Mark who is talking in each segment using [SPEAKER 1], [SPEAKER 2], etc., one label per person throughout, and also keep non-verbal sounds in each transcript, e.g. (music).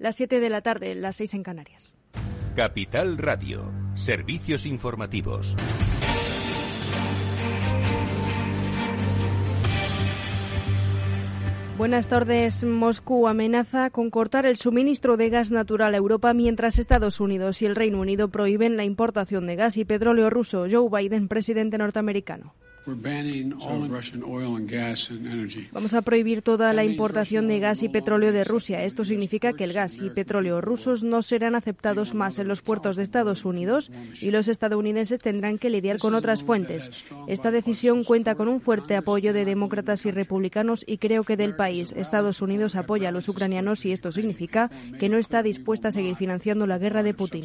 [SPEAKER 1] Las 7 de la tarde, las 6 en Canarias.
[SPEAKER 2] Capital Radio, servicios informativos.
[SPEAKER 1] Buenas tardes. Moscú amenaza con cortar el suministro de gas natural a Europa mientras Estados Unidos y el Reino Unido prohíben la importación de gas y petróleo ruso. Joe Biden, presidente norteamericano. Vamos a prohibir toda la importación de gas y petróleo de Rusia. Esto significa que el gas y petróleo rusos no serán aceptados más en los puertos de Estados Unidos y los estadounidenses tendrán que lidiar con otras fuentes. Esta decisión cuenta con un fuerte apoyo de demócratas y republicanos y creo que del país Estados Unidos apoya a los ucranianos y esto significa que no está dispuesta a seguir financiando la guerra de Putin.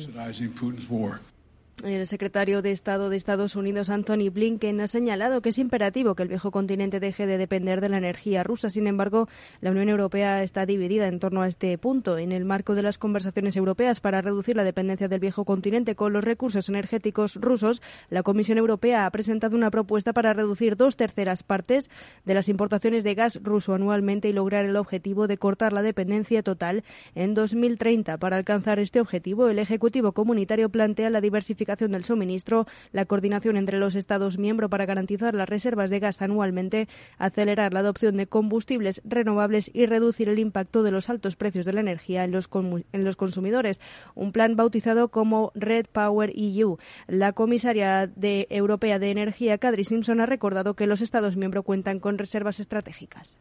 [SPEAKER 1] El secretario de Estado de Estados Unidos, Anthony Blinken, ha señalado que es imperativo que el viejo continente deje de depender de la energía rusa. Sin embargo, la Unión Europea está dividida en torno a este punto. En el marco de las conversaciones europeas para reducir la dependencia del viejo continente con los recursos energéticos rusos, la Comisión Europea ha presentado una propuesta para reducir dos terceras partes de las importaciones de gas ruso anualmente y lograr el objetivo de cortar la dependencia total en 2030. Para alcanzar este objetivo, el Ejecutivo Comunitario plantea la diversificación del suministro, la coordinación entre los Estados miembros para garantizar las reservas de gas anualmente, acelerar la adopción de combustibles renovables y reducir el impacto de los altos precios de la energía en los, en los consumidores. Un plan bautizado como Red Power EU. La comisaria de Europea de Energía, Kadri Simpson, ha recordado que los Estados miembros cuentan con reservas estratégicas.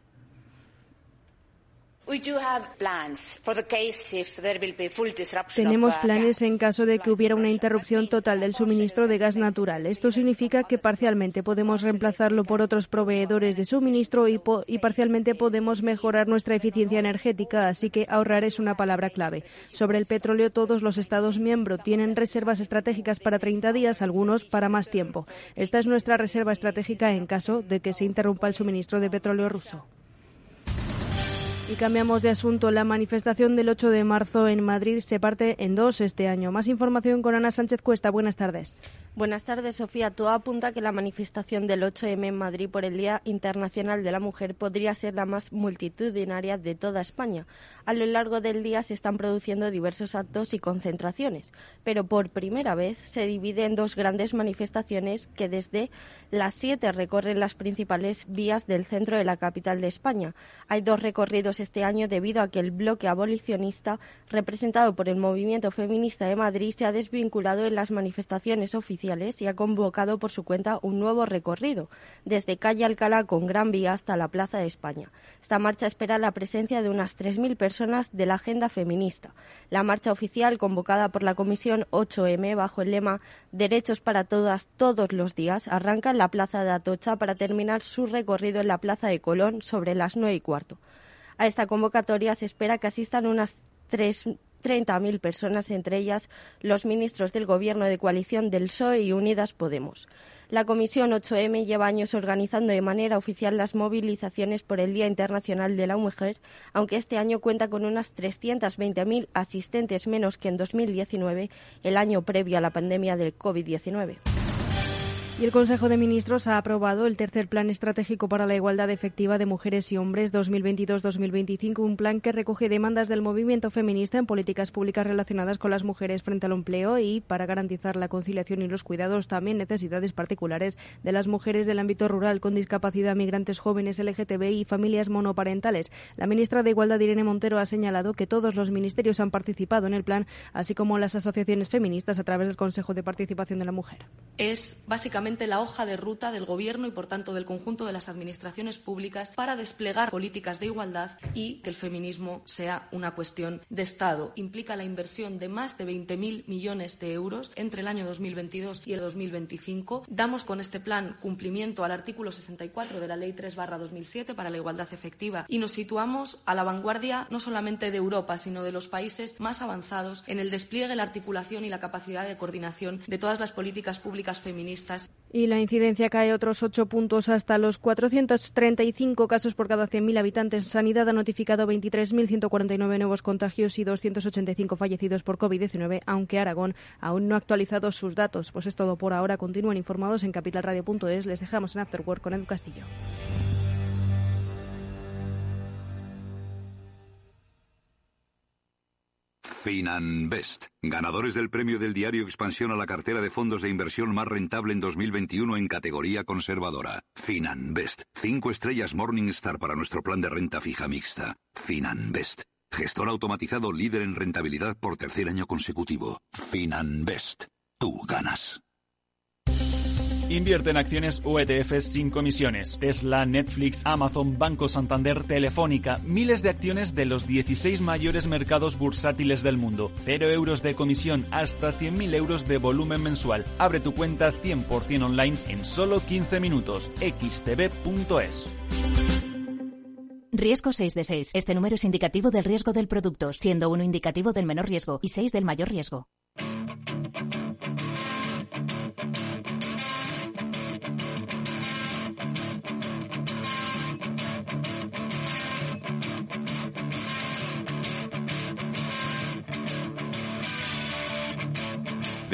[SPEAKER 1] Tenemos planes en caso de que hubiera una interrupción total del suministro de gas natural. Esto significa que parcialmente podemos reemplazarlo por otros proveedores de suministro y, y parcialmente podemos mejorar nuestra eficiencia energética, así que ahorrar es una palabra clave. Sobre el petróleo, todos los Estados miembros tienen reservas estratégicas para 30 días, algunos para más tiempo. Esta es nuestra reserva estratégica en caso de que se interrumpa el suministro de petróleo ruso. Y cambiamos de asunto. La manifestación del 8 de marzo en Madrid se parte en dos este año. Más información con Ana Sánchez Cuesta. Buenas tardes.
[SPEAKER 3] Buenas tardes, Sofía. Todo apunta que la manifestación del 8M en Madrid por el Día Internacional de la Mujer podría ser la más multitudinaria de toda España. A lo largo del día se están produciendo diversos actos y concentraciones, pero por primera vez se divide en dos grandes manifestaciones que desde las 7 recorren las principales vías del centro de la capital de España. Hay dos recorridos este año debido a que el bloque abolicionista, representado por el Movimiento Feminista de Madrid, se ha desvinculado en las manifestaciones oficiales y ha convocado por su cuenta un nuevo recorrido, desde calle Alcalá con Gran Vía hasta la Plaza de España. Esta marcha espera la presencia de unas 3.000 personas de la agenda feminista. La marcha oficial, convocada por la Comisión 8M bajo el lema Derechos para todas, todos los días, arranca en la Plaza de Atocha para terminar su recorrido en la Plaza de Colón sobre las nueve y cuarto. A esta convocatoria se espera que asistan unas tres 30.000 personas, entre ellas los ministros del Gobierno de coalición del PSOE y Unidas Podemos. La Comisión 8M lleva años organizando de manera oficial las movilizaciones por el Día Internacional de la Mujer, aunque este año cuenta con unas 320.000 asistentes menos que en 2019, el año previo a la pandemia del COVID-19.
[SPEAKER 1] Y el Consejo de Ministros ha aprobado el tercer Plan Estratégico para la Igualdad Efectiva de Mujeres y Hombres 2022-2025, un plan que recoge demandas del movimiento feminista en políticas públicas relacionadas con las mujeres frente al empleo y para garantizar la conciliación y los cuidados, también necesidades particulares de las mujeres del ámbito rural con discapacidad, migrantes jóvenes, LGTBI y familias monoparentales. La ministra de Igualdad, Irene Montero, ha señalado que todos los ministerios han participado en el plan, así como las asociaciones feministas a través del Consejo de Participación de la Mujer.
[SPEAKER 4] Es básicamente la hoja de ruta del Gobierno y, por tanto, del conjunto de las administraciones públicas para desplegar políticas de igualdad y que el feminismo sea una cuestión de Estado. Implica la inversión de más de 20.000 millones de euros entre el año 2022 y el 2025. Damos con este plan cumplimiento al artículo 64 de la Ley 3-2007 para la igualdad efectiva y nos situamos a la vanguardia no solamente de Europa, sino de los países más avanzados en el despliegue, la articulación y la capacidad de coordinación de todas las políticas públicas feministas
[SPEAKER 1] y la incidencia cae otros ocho puntos hasta los 435 casos por cada 100.000 habitantes. Sanidad ha notificado 23.149 nuevos contagios y 285 fallecidos por COVID-19, aunque Aragón aún no ha actualizado sus datos. Pues es todo por ahora. Continúen informados en capitalradio.es. Les dejamos en Afterwork con Edu Castillo.
[SPEAKER 5] Finanbest, ganadores del premio del diario Expansión a la cartera de fondos de inversión más rentable en 2021 en categoría conservadora. Finanbest, cinco estrellas Morningstar para nuestro plan de renta fija mixta. Finanbest, gestor automatizado líder en rentabilidad por tercer año consecutivo. Finanbest, tú ganas.
[SPEAKER 6] Invierte en acciones o ETFs sin comisiones. Tesla, Netflix, Amazon, Banco Santander, Telefónica, miles de acciones de los 16 mayores mercados bursátiles del mundo. Cero euros de comisión hasta 100.000 euros de volumen mensual. Abre tu cuenta 100% online en solo 15 minutos. xtb.es.
[SPEAKER 7] Riesgo 6 de 6. Este número es indicativo del riesgo del producto, siendo uno indicativo del menor riesgo y 6 del mayor riesgo.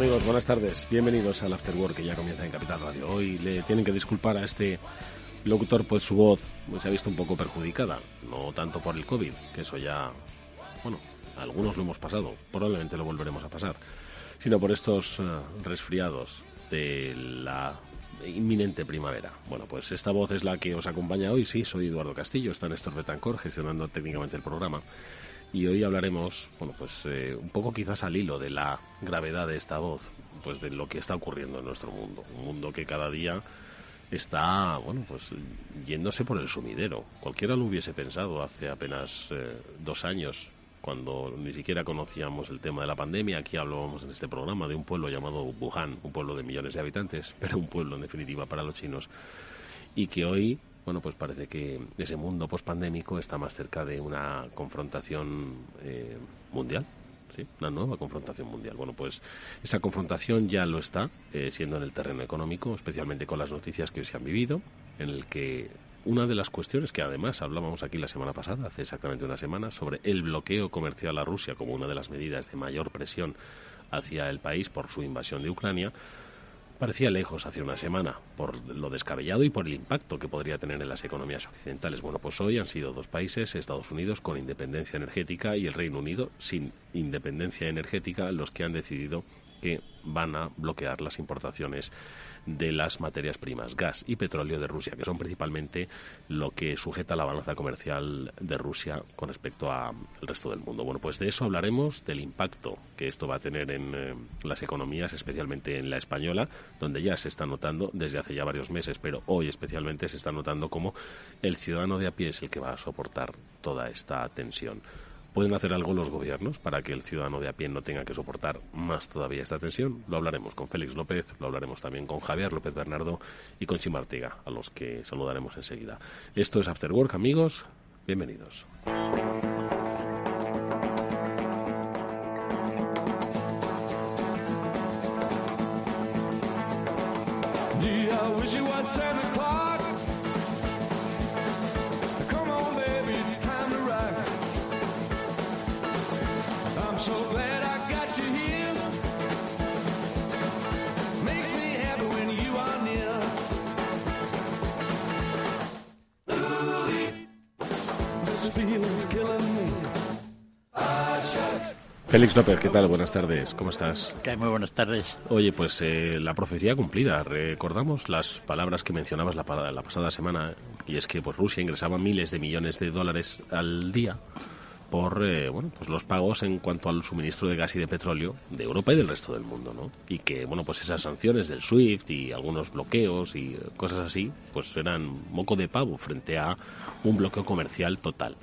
[SPEAKER 8] Amigos? Buenas tardes. Bienvenidos al After Work que ya comienza en Capital Radio. Hoy le tienen que disculpar a este locutor, pues su voz pues, se ha visto un poco perjudicada. No tanto por el COVID, que eso ya, bueno, algunos lo hemos pasado, probablemente lo volveremos a pasar, sino por estos eh, resfriados de la inminente primavera. Bueno, pues esta voz es la que os acompaña hoy. Sí, soy Eduardo Castillo, está Néstor Betancor gestionando técnicamente el programa y hoy hablaremos, bueno, pues eh, un poco quizás al hilo de la gravedad de esta voz, pues de lo que está ocurriendo en nuestro mundo, un mundo que cada día está, bueno, pues yéndose por el sumidero. Cualquiera lo hubiese pensado hace apenas eh, dos años, cuando ni siquiera conocíamos el tema de la pandemia. Aquí hablábamos en este programa de un pueblo llamado Wuhan, un pueblo de millones de habitantes, (laughs) pero un pueblo en definitiva para los chinos, y que hoy bueno, pues parece que ese mundo pospandémico está más cerca de una confrontación eh, mundial. ¿sí? Una nueva confrontación mundial. Bueno, pues esa confrontación ya lo está eh, siendo en el terreno económico, especialmente con las noticias que se han vivido, en el que una de las cuestiones que además hablábamos aquí la semana pasada, hace exactamente una semana, sobre el bloqueo comercial a Rusia como una de las medidas de mayor presión hacia el país por su invasión de Ucrania, parecía lejos hace una semana por lo descabellado y por el impacto que podría tener en las economías occidentales. Bueno, pues hoy han sido dos países, Estados Unidos con independencia energética y el Reino Unido sin independencia energética, los que han decidido que van a bloquear las importaciones de las materias primas, gas y petróleo de Rusia, que son principalmente lo que sujeta la balanza comercial de Rusia con respecto al resto del mundo. Bueno, pues de eso hablaremos, del impacto que esto va a tener en eh, las economías, especialmente en la española, donde ya se está notando desde hace ya varios meses, pero hoy especialmente se está notando como el ciudadano de a pie es el que va a soportar toda esta tensión. ¿Pueden hacer algo los gobiernos para que el ciudadano de a pie no tenga que soportar más todavía esta tensión? Lo hablaremos con Félix López, lo hablaremos también con Javier López Bernardo y con Chimartega, a los que saludaremos enseguida. Esto es After Work, amigos. Bienvenidos. Félix López, ¿qué tal? Buenas tardes, ¿cómo estás?
[SPEAKER 9] ¿Qué Muy buenas tardes.
[SPEAKER 8] Oye, pues eh, la profecía cumplida. Recordamos las palabras que mencionabas la, la, pasada semana, y es que pues Rusia ingresaba miles de millones de dólares al día por eh, bueno pues los pagos en cuanto al suministro de gas y de petróleo de Europa y del resto del mundo, ¿no? Y que bueno pues esas sanciones del SWIFT y algunos bloqueos y cosas así, pues eran moco de pavo frente a un bloqueo comercial total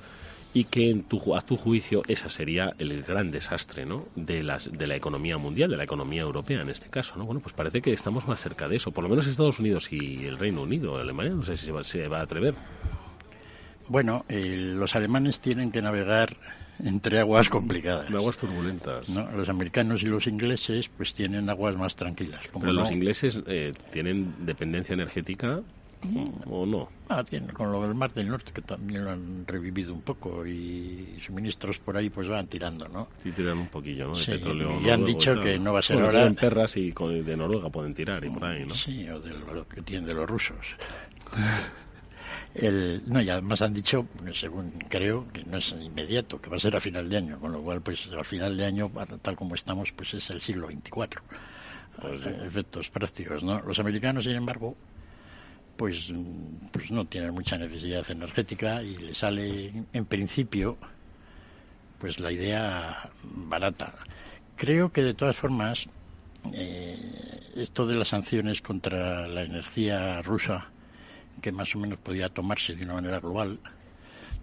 [SPEAKER 8] y que en tu, a tu juicio esa sería el gran desastre ¿no? de, las, de la economía mundial, de la economía europea en este caso. ¿no? Bueno, pues parece que estamos más cerca de eso, por lo menos Estados Unidos y el Reino Unido, Alemania, no sé si se va, se va a atrever.
[SPEAKER 9] Bueno, los alemanes tienen que navegar entre aguas complicadas.
[SPEAKER 8] aguas turbulentas.
[SPEAKER 9] ¿no? Los americanos y los ingleses pues tienen aguas más tranquilas.
[SPEAKER 8] Pero los ingleses eh, tienen dependencia energética ¿O no?
[SPEAKER 9] Ah, tiene, con lo del Mar del Norte, que también lo han revivido un poco y suministros por ahí pues van tirando, ¿no?
[SPEAKER 8] Sí, tiran un poquillo, ¿no? De petróleo.
[SPEAKER 9] Y han dicho que no va a ser ahora...
[SPEAKER 8] Perras y de Noruega pueden tirar y por ahí, ¿no?
[SPEAKER 9] Sí, o de lo que tienen de los rusos. (laughs) El, no, y además han dicho, según creo, que no es inmediato, que va a ser a final de año, con lo cual, pues al final de año, tal como estamos, pues es el siglo XXIV. Pues, efectos prácticos, ¿no? Los americanos, sin embargo, pues, pues no tienen mucha necesidad energética y le sale en principio pues la idea barata. Creo que de todas formas eh, esto de las sanciones contra la energía rusa que más o menos podía tomarse de una manera global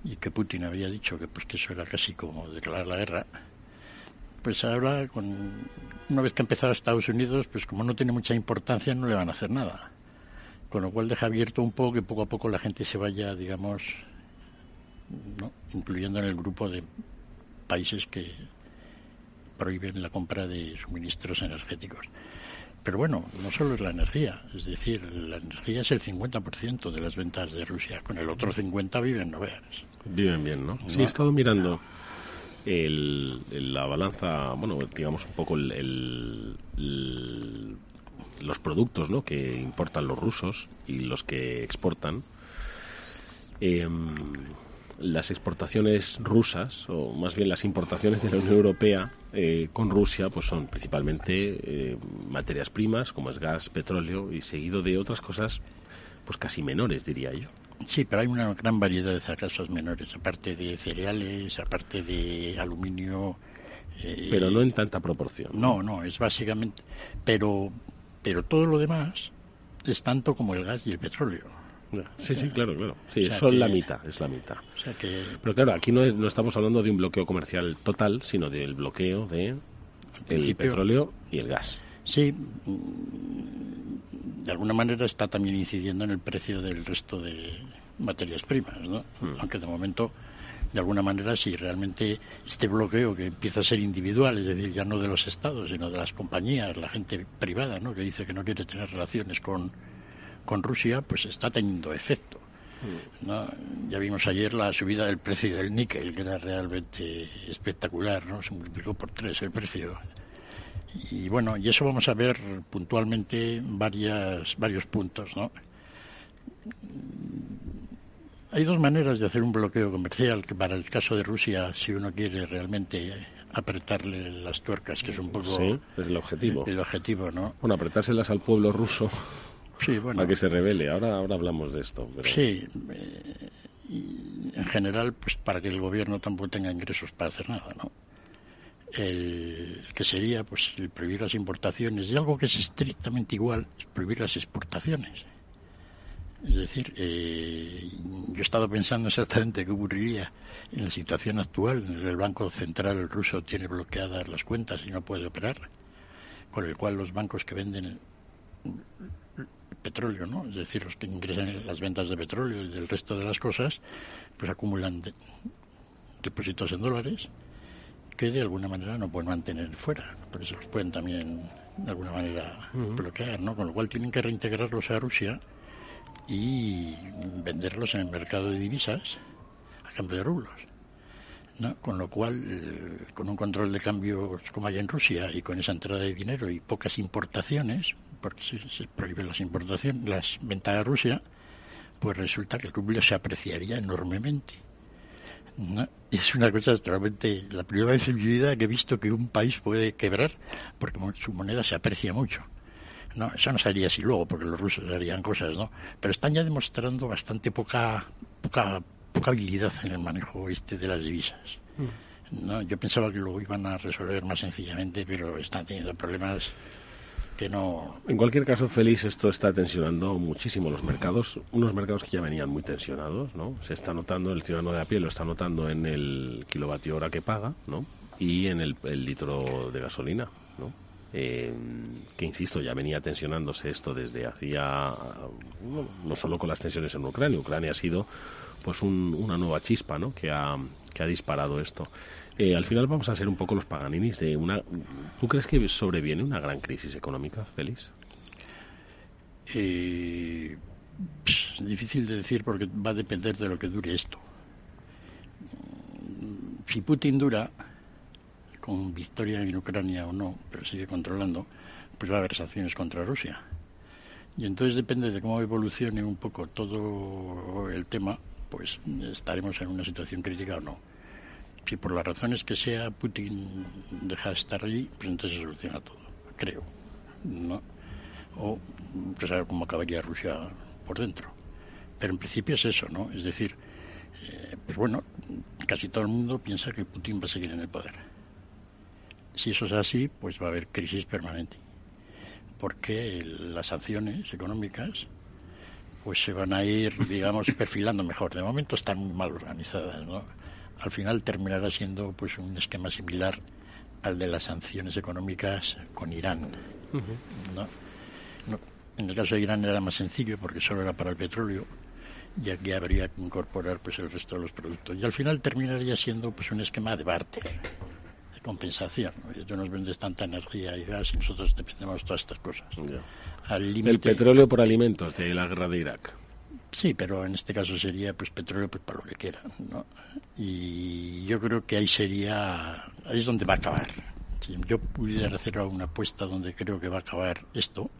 [SPEAKER 9] y que Putin había dicho que pues que eso era casi como declarar la guerra pues ahora con una vez que ha empezado Estados Unidos pues como no tiene mucha importancia no le van a hacer nada con lo cual deja abierto un poco que poco a poco la gente se vaya, digamos, incluyendo en el grupo de países que prohíben la compra de suministros energéticos. Pero bueno, no solo es la energía, es decir, la energía es el 50% de las ventas de Rusia, con el otro 50% viven, no veas.
[SPEAKER 8] Viven bien, ¿no? Sí, he estado mirando la balanza, bueno, digamos un poco el los productos ¿no? que importan los rusos y los que exportan, em, las exportaciones rusas, o más bien las importaciones de la Unión Europea eh, con Rusia, pues son principalmente eh, materias primas, como es gas, petróleo, y seguido de otras cosas, pues casi menores, diría yo.
[SPEAKER 9] Sí, pero hay una gran variedad de cosas menores, aparte de cereales, aparte de aluminio.
[SPEAKER 8] Eh, pero no en tanta proporción.
[SPEAKER 9] No, no, es básicamente. Pero pero todo lo demás es tanto como el gas y el petróleo.
[SPEAKER 8] Sí, sí, claro, claro. Sí, son la mitad, es la mitad. Pero claro, aquí no, no, estamos hablando de un bloqueo comercial total, sino del bloqueo de el petróleo y el gas.
[SPEAKER 9] Sí, de alguna manera está también incidiendo en el precio del resto de materias primas, ¿no? Hmm. Aunque de momento de alguna manera, si realmente este bloqueo que empieza a ser individual, es decir, ya no de los estados, sino de las compañías, la gente privada, ¿no? que dice que no quiere tener relaciones con, con Rusia, pues está teniendo efecto. Mm. ¿no? Ya vimos ayer la subida del precio del níquel, que era realmente espectacular, ¿no? Se multiplicó por tres el precio. Y bueno, y eso vamos a ver puntualmente varias, varios puntos, ¿no? Hay dos maneras de hacer un bloqueo comercial, que para el caso de Rusia, si uno quiere realmente apretarle las tuercas, que es un poco...
[SPEAKER 8] Sí, es el objetivo.
[SPEAKER 9] El objetivo, ¿no?
[SPEAKER 8] Bueno, apretárselas al pueblo ruso
[SPEAKER 9] sí, bueno.
[SPEAKER 8] para que se revele. Ahora, ahora hablamos de esto.
[SPEAKER 9] Sí, eh, y en general, pues para que el gobierno tampoco tenga ingresos para hacer nada, ¿no? El que sería, pues, el prohibir las importaciones y algo que es estrictamente igual, es prohibir las exportaciones. Es decir, eh, yo he estado pensando exactamente qué ocurriría en la situación actual. El Banco Central ruso tiene bloqueadas las cuentas y no puede operar, con el cual los bancos que venden petróleo, ¿no? Es decir, los que ingresan en las ventas de petróleo y del resto de las cosas, pues acumulan depósitos en dólares que de alguna manera no pueden mantener fuera, por eso los pueden también de alguna manera bloquear, ¿no? Con lo cual tienen que reintegrarlos a Rusia y venderlos en el mercado de divisas a cambio de rublos. ¿no? Con lo cual, eh, con un control de cambios como hay en Rusia y con esa entrada de dinero y pocas importaciones, porque se, prohíben las importaciones, las ventas a Rusia, pues resulta que el rublo se apreciaría enormemente. Y es una cosa extremadamente, la primera vez en mi vida que he visto que un país puede quebrar porque su moneda se aprecia mucho. No, eso no sería así luego, porque los rusos harían cosas, ¿no? Pero están ya demostrando bastante poca, poca, poca habilidad en el manejo este de las divisas. Mm. ¿no? Yo pensaba que lo iban a resolver más sencillamente, pero están teniendo problemas que no.
[SPEAKER 8] En cualquier caso, Félix, esto está tensionando muchísimo los mercados, unos mercados que ya venían muy tensionados, ¿no? Se está notando, el ciudadano de a pie lo está notando en el kilovatio hora que paga, ¿no? Y en el litro de gasolina. Eh, que insisto, ya venía tensionándose esto desde hacía, no, solo con las tensiones en Ucrania, Ucrania ha sido pues una nueva chispa, ¿no? Que ha, que ha disparado esto. Eh, al final vamos a ser un poco los paganinis de una... ¿Tú crees que sobreviene una gran crisis económica, Félix?
[SPEAKER 9] Eh, difícil de decir porque va a depender de lo que dure esto. Si Putin dura, con victoria en Ucrania o no, pero sigue controlando, pues va a haber sanciones contra Rusia. Y entonces depende de cómo evolucione un poco todo el tema, pues estaremos en una situación crítica o no. Si por las razones que sea Putin deja de estar allí, pues entonces se soluciona todo, creo. ¿no? O pues a ver cómo acabaría Rusia por dentro. Pero en principio es eso, ¿no? Es decir, eh, pues bueno, casi todo el mundo piensa que Putin va a seguir en el poder. Si eso es así, pues va a haber crisis permanente. Porque las sanciones económicas pues se van a ir, (laughs) digamos, perfilando mejor. De momento están muy mal organizadas, ¿no? Al final terminará siendo pues un esquema similar al de las sanciones económicas con Irán, ¿no? En el caso de Irán era más sencillo porque solo era para el petróleo y aquí habría que incorporar pues el resto de los productos. Y al final terminaría siendo pues un esquema de barter, compensación. Tú nos vendes tanta energía y gas y nosotros dependemos de todas estas cosas.
[SPEAKER 8] el petróleo por alimentos de la guerra de Irak.
[SPEAKER 9] Sí, pero en este caso sería pues petróleo pues para lo que quiera, Y yo creo que ahí sería, ahí es donde va a acabar. Si yo pudiera hacer una apuesta donde creo que va a acabar esto,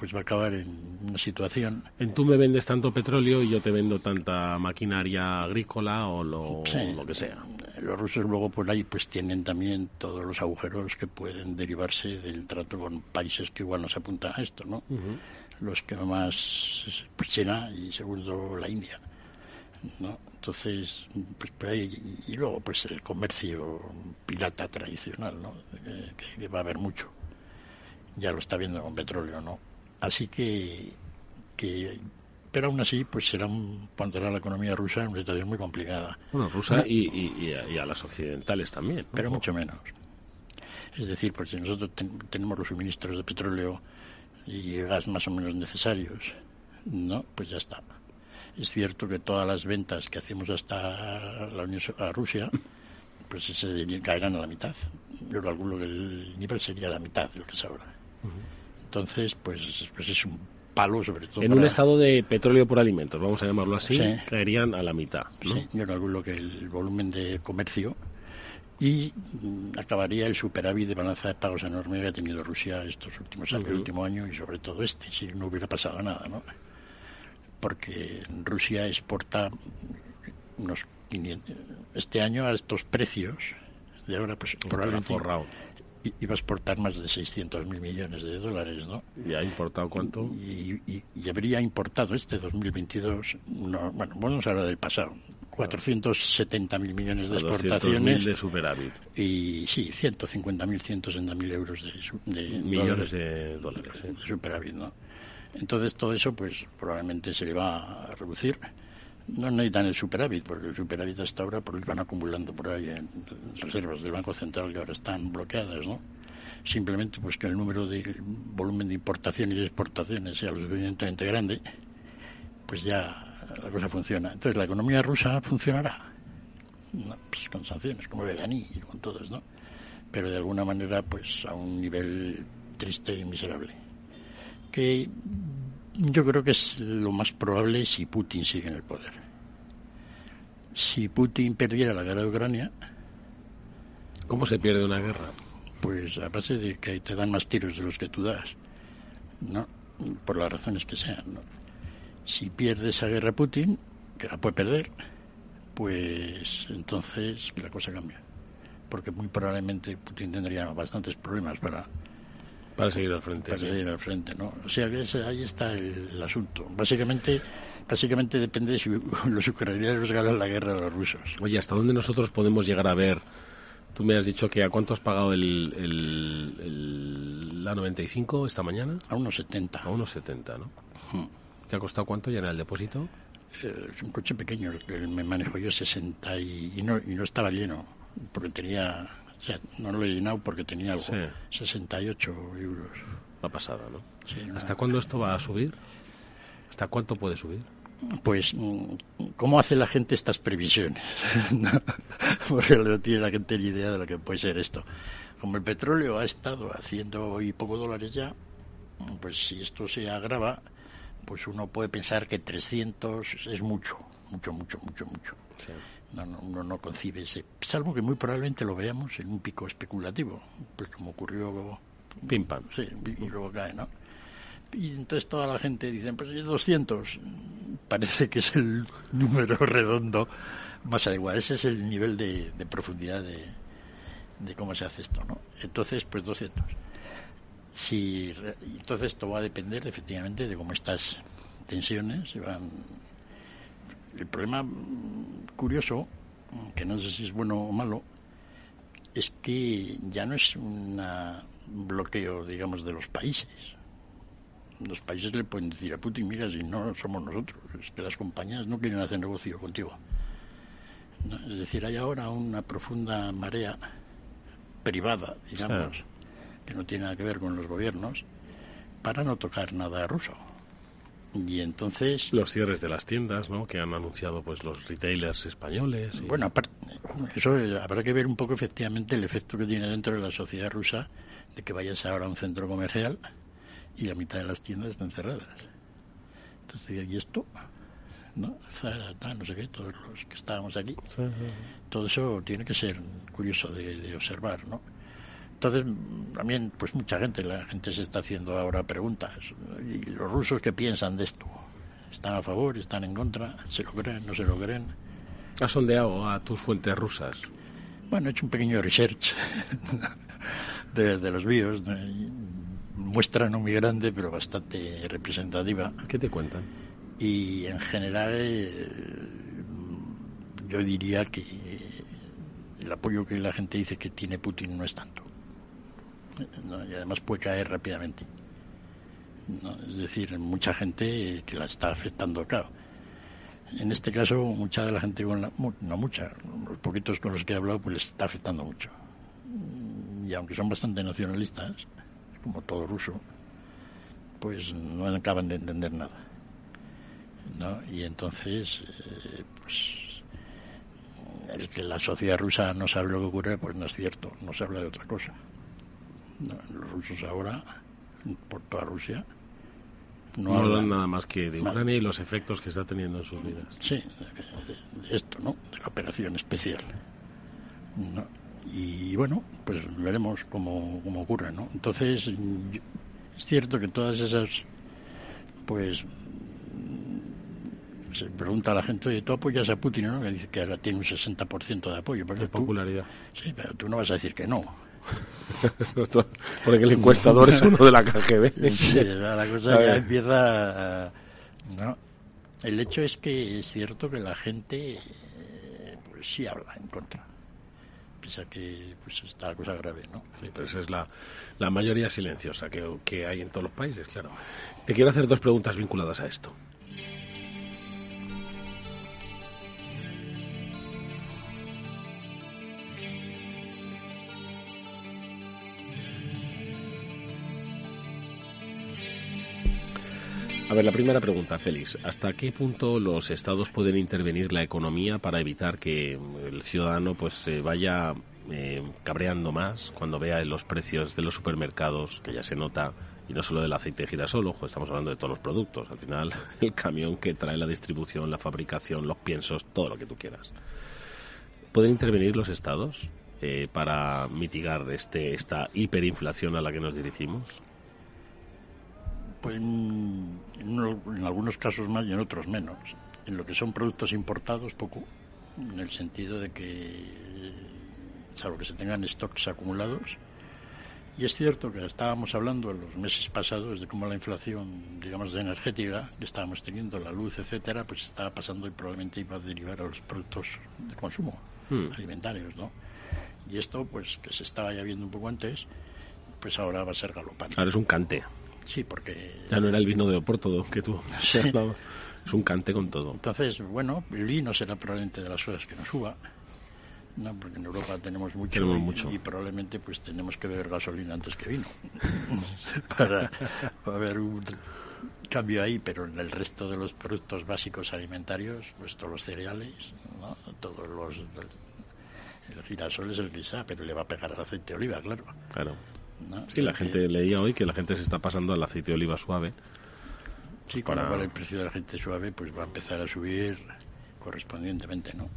[SPEAKER 9] pues va a acabar en una situación.
[SPEAKER 8] En tú me vendes tanto petróleo y yo te vendo tanta maquinaria agrícola o lo, que sea.
[SPEAKER 9] Los rusos luego por ahí pues tienen también todos los agujeros que pueden derivarse del trato con países que igual nos apuntan a esto, ¿no? Los que más, pues China y segundo la India, ¿no? Entonces, pues por ahí, y luego pues el comercio pirata tradicional, ¿no? que va a haber mucho. Ya lo está viendo con petróleo, ¿no? Así que, pero aún así, pues será un, pondrá la economía rusa en una situación muy complicada.
[SPEAKER 8] Bueno, rusa y, a, las occidentales también.
[SPEAKER 9] Pero mucho menos. Es decir, pues si nosotros tenemos los suministros de petróleo y gas más o menos necesarios, ¿no? Pues ya está. Es cierto que todas las ventas que hacemos hasta la Unión a Rusia, pues se caerán a la mitad. Yo calculo que el nivel sería la mitad de lo que es ahora. Entonces, pues, pues es un palo sobre todo.
[SPEAKER 8] En un estado de petróleo por alimentos, vamos a llamarlo así, caerían a la mitad. ¿no?
[SPEAKER 9] Sí, yo calculo que el volumen de comercio y mm, acabaría el superávit de balanza de pagos enorme que ha tenido Rusia estos últimos años, el último año y sobre todo este, si no hubiera pasado nada, ¿no? Porque Rusia exporta unos 500, este año a estos precios de ahora pues
[SPEAKER 8] probablemente forrado
[SPEAKER 9] iba a exportar más de 600 mil millones de dólares, ¿no?
[SPEAKER 8] ¿Y ha importado cuánto?
[SPEAKER 9] Y, habría importado este 2022, no, bueno, vamos a hablar del pasado, 470 mil millones de exportaciones.
[SPEAKER 8] de superávit.
[SPEAKER 9] Y sí, 150 mil, 160 mil euros de,
[SPEAKER 8] millones de dólares.
[SPEAKER 9] De superávit, ¿no? Entonces todo eso, pues probablemente se le va a reducir no necesitan el superávit, porque el superávit hasta ahora pues, van acumulando por ahí en reservas del Banco Central que ahora están bloqueadas, ¿no? Simplemente pues que el número de volumen de importaciones y exportaciones sea lo suficientemente grande, pues ya la cosa funciona. Entonces, ¿la economía rusa funcionará? pues con sanciones, como el y con todas, ¿no? Pero de alguna manera, pues a un nivel triste y miserable. Que yo creo que es lo más probable si Putin sigue en el poder. Si Putin perdiera la guerra de Ucrania.
[SPEAKER 8] ¿Cómo se pierde una guerra?
[SPEAKER 9] Pues a base de que te dan más tiros de los que tú das, ¿no? Por las razones que sean, ¿no? Si pierde esa guerra Putin, que la puede perder, pues entonces la cosa cambia. Porque muy probablemente Putin tendría bastantes problemas para
[SPEAKER 8] para seguir al frente.
[SPEAKER 9] Para seguir al frente, ¿no? O sea, ahí está el, asunto. Básicamente, básicamente depende de si (laughs) los ucranianos ganan la guerra a los rusos.
[SPEAKER 8] Oye, ¿hasta dónde nosotros podemos llegar a ver? Tú me has dicho que a cuánto has pagado el, la 95 esta mañana?
[SPEAKER 9] A unos 70.
[SPEAKER 8] A unos 70, ¿no? ¿Te ha costado cuánto llenar el depósito?
[SPEAKER 9] Eh, es un coche pequeño, el que me manejo yo 60 y, no, y no estaba lleno, porque tenía o sea, no lo he llenado porque tenía algo. 68 euros.
[SPEAKER 8] La pasada, ¿no? ¿Hasta cuándo esto va a subir? ¿Hasta cuánto puede subir?
[SPEAKER 9] pues, ¿cómo hace la gente estas previsiones? (laughs) Porque no tiene la gente ni idea de lo que puede ser esto. Como el petróleo ha estado haciendo hoy poco dólares ya, pues si esto se agrava, pues uno puede pensar que 300 es mucho, mucho, mucho, mucho, mucho. No, no, uno no concibe ese, salvo que muy probablemente lo veamos en un pico especulativo, pues como ocurrió...
[SPEAKER 8] Pim pam.
[SPEAKER 9] Sí, y luego cae, ¿no? Y entonces toda la gente dice, pues es 200. Parece que es el número redondo más adecuado. Ese es el nivel de, profundidad de, de, cómo se hace esto, ¿no? Entonces, pues 200. Si, entonces esto va a depender efectivamente de cómo estas tensiones se van... El problema curioso, que no sé si es bueno o malo, es que ya no es un bloqueo, digamos, de los países los países le pueden decir a Putin, mira, si no somos nosotros, es que las compañías no quieren hacer negocio contigo. Es decir, hay ahora una profunda marea privada, digamos, que no tiene nada que ver con los gobiernos, para no tocar nada ruso. Y entonces...
[SPEAKER 8] Los cierres de las tiendas, ¿no? Que han anunciado pues los retailers españoles.
[SPEAKER 9] Bueno, aparte, eso habrá que ver un poco efectivamente el efecto que tiene dentro de la sociedad rusa de que vayas ahora a un centro comercial y la mitad de las tiendas están cerradas. Entonces, ¿y esto? ¿No? no sé qué, todos los que estábamos aquí. Todo eso tiene que ser curioso de, observar, ¿no? Entonces, también, pues mucha gente, la gente se está haciendo ahora preguntas. ¿Y los rusos qué piensan de esto? ¿Están a favor? ¿Están en contra? ¿Se lo creen? ¿No se lo creen?
[SPEAKER 8] ¿Has sondeado a tus fuentes rusas?
[SPEAKER 9] Bueno, he hecho un pequeño research (laughs) de, de los vídeos muestra no muy grande, pero bastante representativa.
[SPEAKER 8] ¿Qué te cuentan?
[SPEAKER 9] Y en general eh, yo diría que el apoyo que la gente dice que tiene Putin no es tanto. Y además puede caer rápidamente. Es decir, mucha gente que la está afectando, claro. En este caso, mucha de la gente, con la, no mucha, los poquitos con los que he hablado, pues les está afectando mucho. Y aunque son bastante nacionalistas, como todo ruso, pues no acaban de entender nada. ¿no? Y entonces, eh, pues, el que la sociedad rusa no sabe lo que ocurre, pues no es cierto, no se habla de otra cosa. Los rusos ahora, por toda Rusia,
[SPEAKER 8] no, hablan, nada más que de Ucrania y los efectos que está teniendo en sus vidas.
[SPEAKER 9] Sí, esto, ¿no? De la operación especial. ¿no? y bueno, pues veremos cómo, cómo ocurre, ¿no? Entonces, es cierto que todas esas, pues, se pregunta a la gente, oye, ¿tú apoyas a Putin? ¿no? Que dice que ahora tiene un 60% de apoyo.
[SPEAKER 8] De popularidad.
[SPEAKER 9] sí, pero tú no vas a decir que no. (laughs)
[SPEAKER 8] Porque el encuestador es uno de la KGB.
[SPEAKER 9] sí, la cosa ya empieza ¿no? El hecho es que es cierto que la gente eh, pues sí habla en contra pese que pues está la cosa grave, ¿no?
[SPEAKER 8] Sí, pero esa es la, la mayoría silenciosa que, que hay en todos los países, claro. Te quiero hacer dos preguntas vinculadas a esto. A ver, la primera pregunta, Félix. ¿Hasta qué punto los estados pueden intervenir la economía para evitar que el ciudadano pues se vaya eh, cabreando más cuando vea los precios de los supermercados, que ya se nota, y no solo del aceite de girasol, ojo, estamos hablando de todos los productos. Al final, (laughs) el camión que trae la distribución, la fabricación, los piensos, todo lo que tú quieras. ¿Pueden intervenir los estados eh, para mitigar este, esta hiperinflación a la que nos dirigimos?
[SPEAKER 9] Pues en, algunos casos más y en otros menos. En lo que son productos importados, poco, en el sentido de que, salvo que se tengan stocks acumulados, y es cierto que estábamos hablando en los meses pasados de cómo la inflación, digamos, de energética que estábamos teniendo, la luz, etcétera, pues estaba pasando y probablemente iba a derivar a los productos de consumo hmm. alimentarios, ¿no? Y esto, pues, que se estaba ya viendo un poco antes, pues ahora va a ser galopante.
[SPEAKER 8] Ahora es un cante.
[SPEAKER 9] Sí, porque...
[SPEAKER 8] Ya no era el vino de Oporto que tú... (laughs) Sí. es un cante con todo.
[SPEAKER 9] Entonces, bueno, el vino será probablemente de las cosas que nos suba. No, porque en Europa tenemos mucho,
[SPEAKER 8] y, mucho.
[SPEAKER 9] y, probablemente pues tenemos que beber gasolina antes que vino (laughs) para, para ver un, cambio ahí, pero en el resto de los productos básicos alimentarios, pues todos los cereales, ¿no? todos los... El girasol es el quizá, pero le va a pegar al aceite de oliva, claro.
[SPEAKER 8] Claro.
[SPEAKER 9] ¿No?
[SPEAKER 8] Sí, la gente leía hoy que la gente se está pasando al aceite de oliva suave.
[SPEAKER 9] Sí, con
[SPEAKER 8] para-
[SPEAKER 9] lo cual el precio del aceite suave pues va a empezar a subir correspondientemente, ¿no?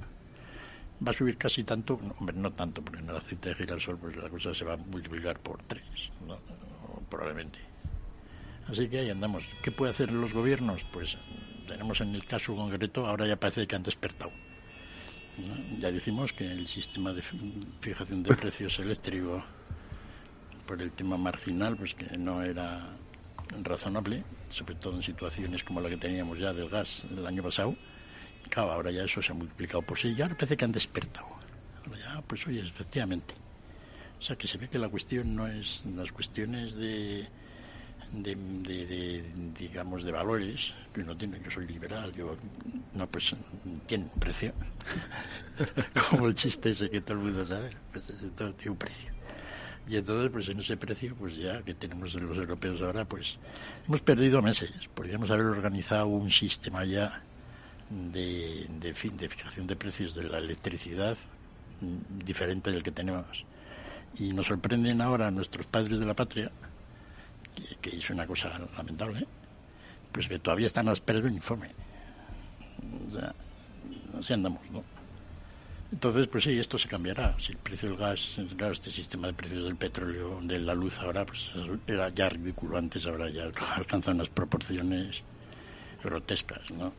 [SPEAKER 9] Va a subir casi tanto, no, hombre, no tanto, porque en el aceite de girasol pues la cosa se va a multiplicar por tres, ¿no? Probablemente. Así que ahí andamos. ¿Qué puede hacer los gobiernos? Pues tenemos en el caso concreto, ahora ya parece que han despertado. ¿no? Ya dijimos que el sistema de fi- fijación de (laughs) precios eléctrico el tema marginal, pues que no era razonable, sobre todo en situaciones como la que teníamos ya del gas el año pasado. Claro, ahora ya eso se ha multiplicado por seis y ahora parece que han despertado. Ahora ya, pues oye, efectivamente. O sea, que se ve que la cuestión no es las cuestiones de, digamos, de valores que uno tiene. Yo soy liberal, yo, no, pues tiene un precio. (laughs) Como el chiste ese que todo el mundo sabe, pues, todo tiene un precio. Y entonces, pues en ese precio, pues ya que tenemos los europeos ahora, pues hemos perdido meses. Podríamos haber organizado un sistema ya de, de, fin, de fijación de precios de la electricidad mm, diferente del que tenemos. Y nos sorprenden ahora nuestros padres de la patria, que, que es una cosa lamentable, pues que todavía están a esperar un informe. Así andamos, ¿no? Entonces, pues sí, esto se cambiará. Si el precio del gas, claro, este sistema de precios del petróleo, de la luz ahora, pues era ya ridículo antes, ahora ya (laughs) alcanza unas proporciones grotescas, ¿no?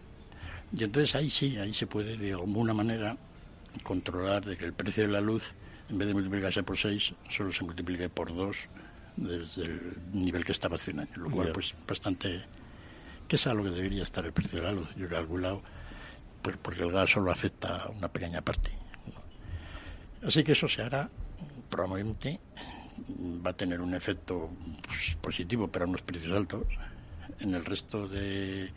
[SPEAKER 9] Y entonces ahí sí, ahí se puede de alguna manera controlar de que el precio de la luz, en vez de multiplicarse por 6, solo se multiplique por 2 desde el nivel que estaba hace un año, lo cual pues bastante que es a lo que debería estar el precio de la luz. Yo he calculado, pues porque el gas solo afecta a una pequeña parte. Así que eso se hará, probablemente va a tener un efecto pues, positivo para unos precios altos. En el resto de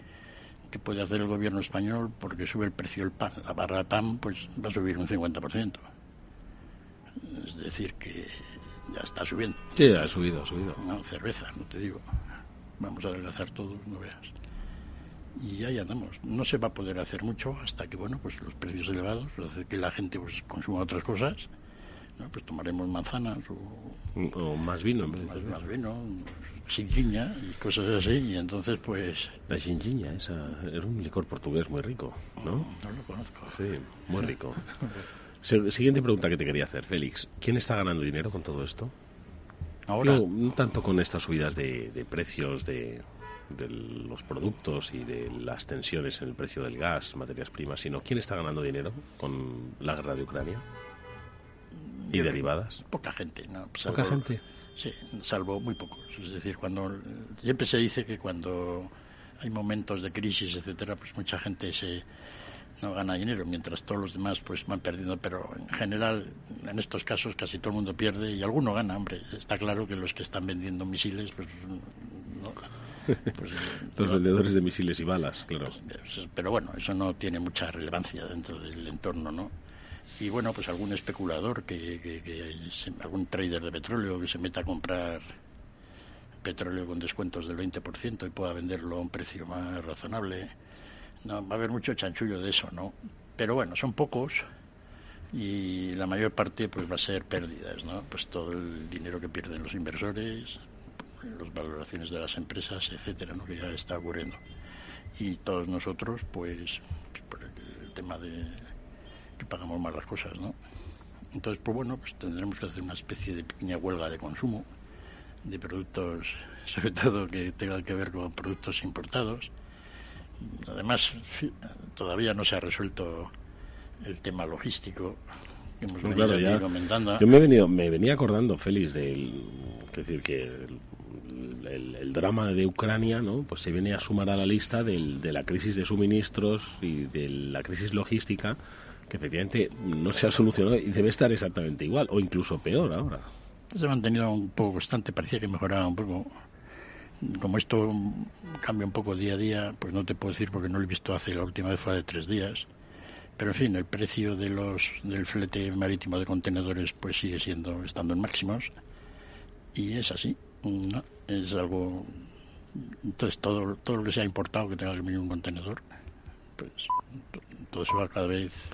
[SPEAKER 9] que puede hacer el gobierno español, porque sube el precio del pan, la barra de pan, pues va a subir un 50%. Es decir, que ya está subiendo.
[SPEAKER 8] Sí, ha subido, ha subido.
[SPEAKER 9] No, cerveza, no te digo. Vamos a adelgazar todos, no veas. Y ahí andamos. No se va a poder hacer mucho hasta que, bueno, pues los precios elevados hace que la gente pues consuma otras cosas. ¿no? Pues tomaremos manzanas o
[SPEAKER 8] O más vino en vez de
[SPEAKER 9] más,
[SPEAKER 8] cerveza.
[SPEAKER 9] más vino, sinquiña y cosas así. Y entonces, pues,
[SPEAKER 8] La chinchiña, esa, era un licor portugués muy rico, ¿no?
[SPEAKER 9] no lo conozco.
[SPEAKER 8] Sí, muy rico. Siguiente pregunta que te quería hacer, Félix. ¿Quién está ganando dinero con todo esto?
[SPEAKER 9] Ahora,
[SPEAKER 8] no tanto con estas subidas de, de precios de, de los productos y de las tensiones en el precio del gas, materias primas, sino quién está ganando dinero con la guerra de Ucrania y
[SPEAKER 9] Yo-
[SPEAKER 8] derivadas.
[SPEAKER 9] poca gente, ¿no?
[SPEAKER 8] Poca
[SPEAKER 9] Salvo-
[SPEAKER 8] gente.
[SPEAKER 9] Sí, salvo muy pocos. Es decir, cuando siempre se dice que cuando hay momentos de crisis, etcétera, pues mucha gente se no gana dinero, mientras todos los demás pues van perdiendo, pero en general en estos casos casi todo el mundo pierde y alguno gana, hombre. Está claro que los que están vendiendo misiles, pues no, pues,
[SPEAKER 8] Los vendedores de misiles y balas, claro.
[SPEAKER 9] pues, pero bueno, eso no tiene mucha relevancia dentro del entorno, ¿no? Y bueno, pues algún especulador, que, que- que se- algún trader de petróleo que se meta a comprar petróleo con descuentos del 20% y pueda venderlo a un precio más razonable. No, va a haber mucho chanchullo de eso, ¿no? Pero bueno, son pocos y la mayor parte pues va a ser pérdidas, ¿no? Pues todo el dinero que pierden los inversores, las valoraciones de las empresas, etcétera, ¿no? Que ya está ocurriendo. Y todos nosotros, pues, por el tema de que pagamos más las cosas, ¿no? Entonces, pues bueno, pues tendremos que hacer una especie de pequeña huelga de consumo de productos, (laughs) sobre todo que tengan que ver con productos importados. Además, todavía no se ha resuelto el tema logístico que hemos
[SPEAKER 8] No,
[SPEAKER 9] venido
[SPEAKER 8] claro, ya.
[SPEAKER 9] comentando.
[SPEAKER 8] Yo me he venido, me venía acordando, Félix, del, es decir, que el, el- drama de Ucrania, ¿no? Pues se viene a sumar a la lista del- de la crisis de suministros y de la crisis logística, que efectivamente no se ha solucionado y debe estar exactamente igual, o incluso peor ahora.
[SPEAKER 9] Se ha mantenido un poco constante, parecía que mejoraba un poco. Como esto cambia un poco día a día, pues no te puedo decir porque no lo he visto hace la última vez fue de tres días. Pero en fin, el precio de los del flete marítimo de contenedores pues sigue siendo estando en máximos y es así, ¿no? Es algo Entonces, todo, todo lo que sea importado que tenga que venir un contenedor, pues todo se va cada vez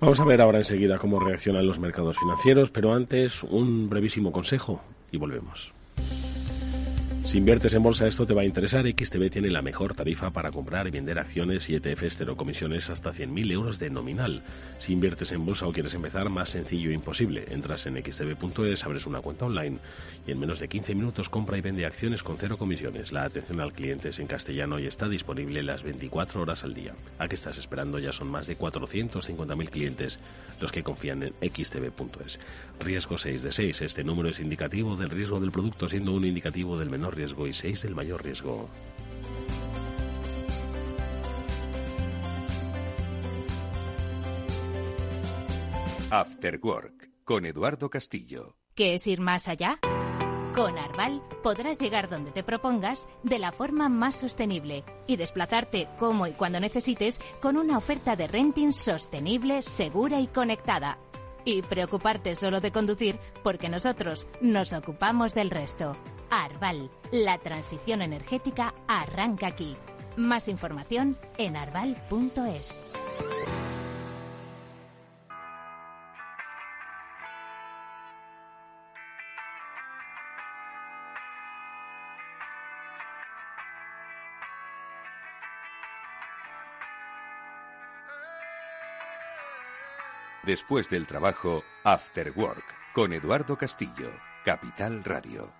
[SPEAKER 8] Vamos a ver ahora enseguida cómo reaccionan los mercados financieros, pero antes un brevísimo consejo y volvemos. Si inviertes en bolsa esto te va a interesar. XTB tiene la mejor tarifa para comprar y vender acciones y ETFs cero comisiones hasta 100.000 euros de nominal. Si inviertes en bolsa o quieres empezar, más sencillo e imposible. Entras en xtb.es, abres una cuenta online y en menos de 15 minutos compra y vende acciones con cero comisiones. La atención al cliente es en castellano y está disponible las 24 horas al día. ¿A qué estás esperando? Ya son más de 450.000 clientes los que confían en xtb.es. Riesgo 6 de 6. Este número es indicativo del riesgo del producto, siendo un indicativo del menor riesgo y 6 del mayor riesgo.
[SPEAKER 2] After Work con Eduardo Castillo.
[SPEAKER 7] ¿Qué es ir más allá? Con Arval podrás llegar donde te propongas de la forma más sostenible y desplazarte como y cuando necesites con una oferta de renting sostenible, segura y conectada. Y preocuparte solo de conducir porque nosotros nos ocupamos del resto. Arval, la transición energética arranca aquí. Más información en arval.es.
[SPEAKER 2] Después del trabajo, After Work, con Eduardo Castillo, Capital Radio.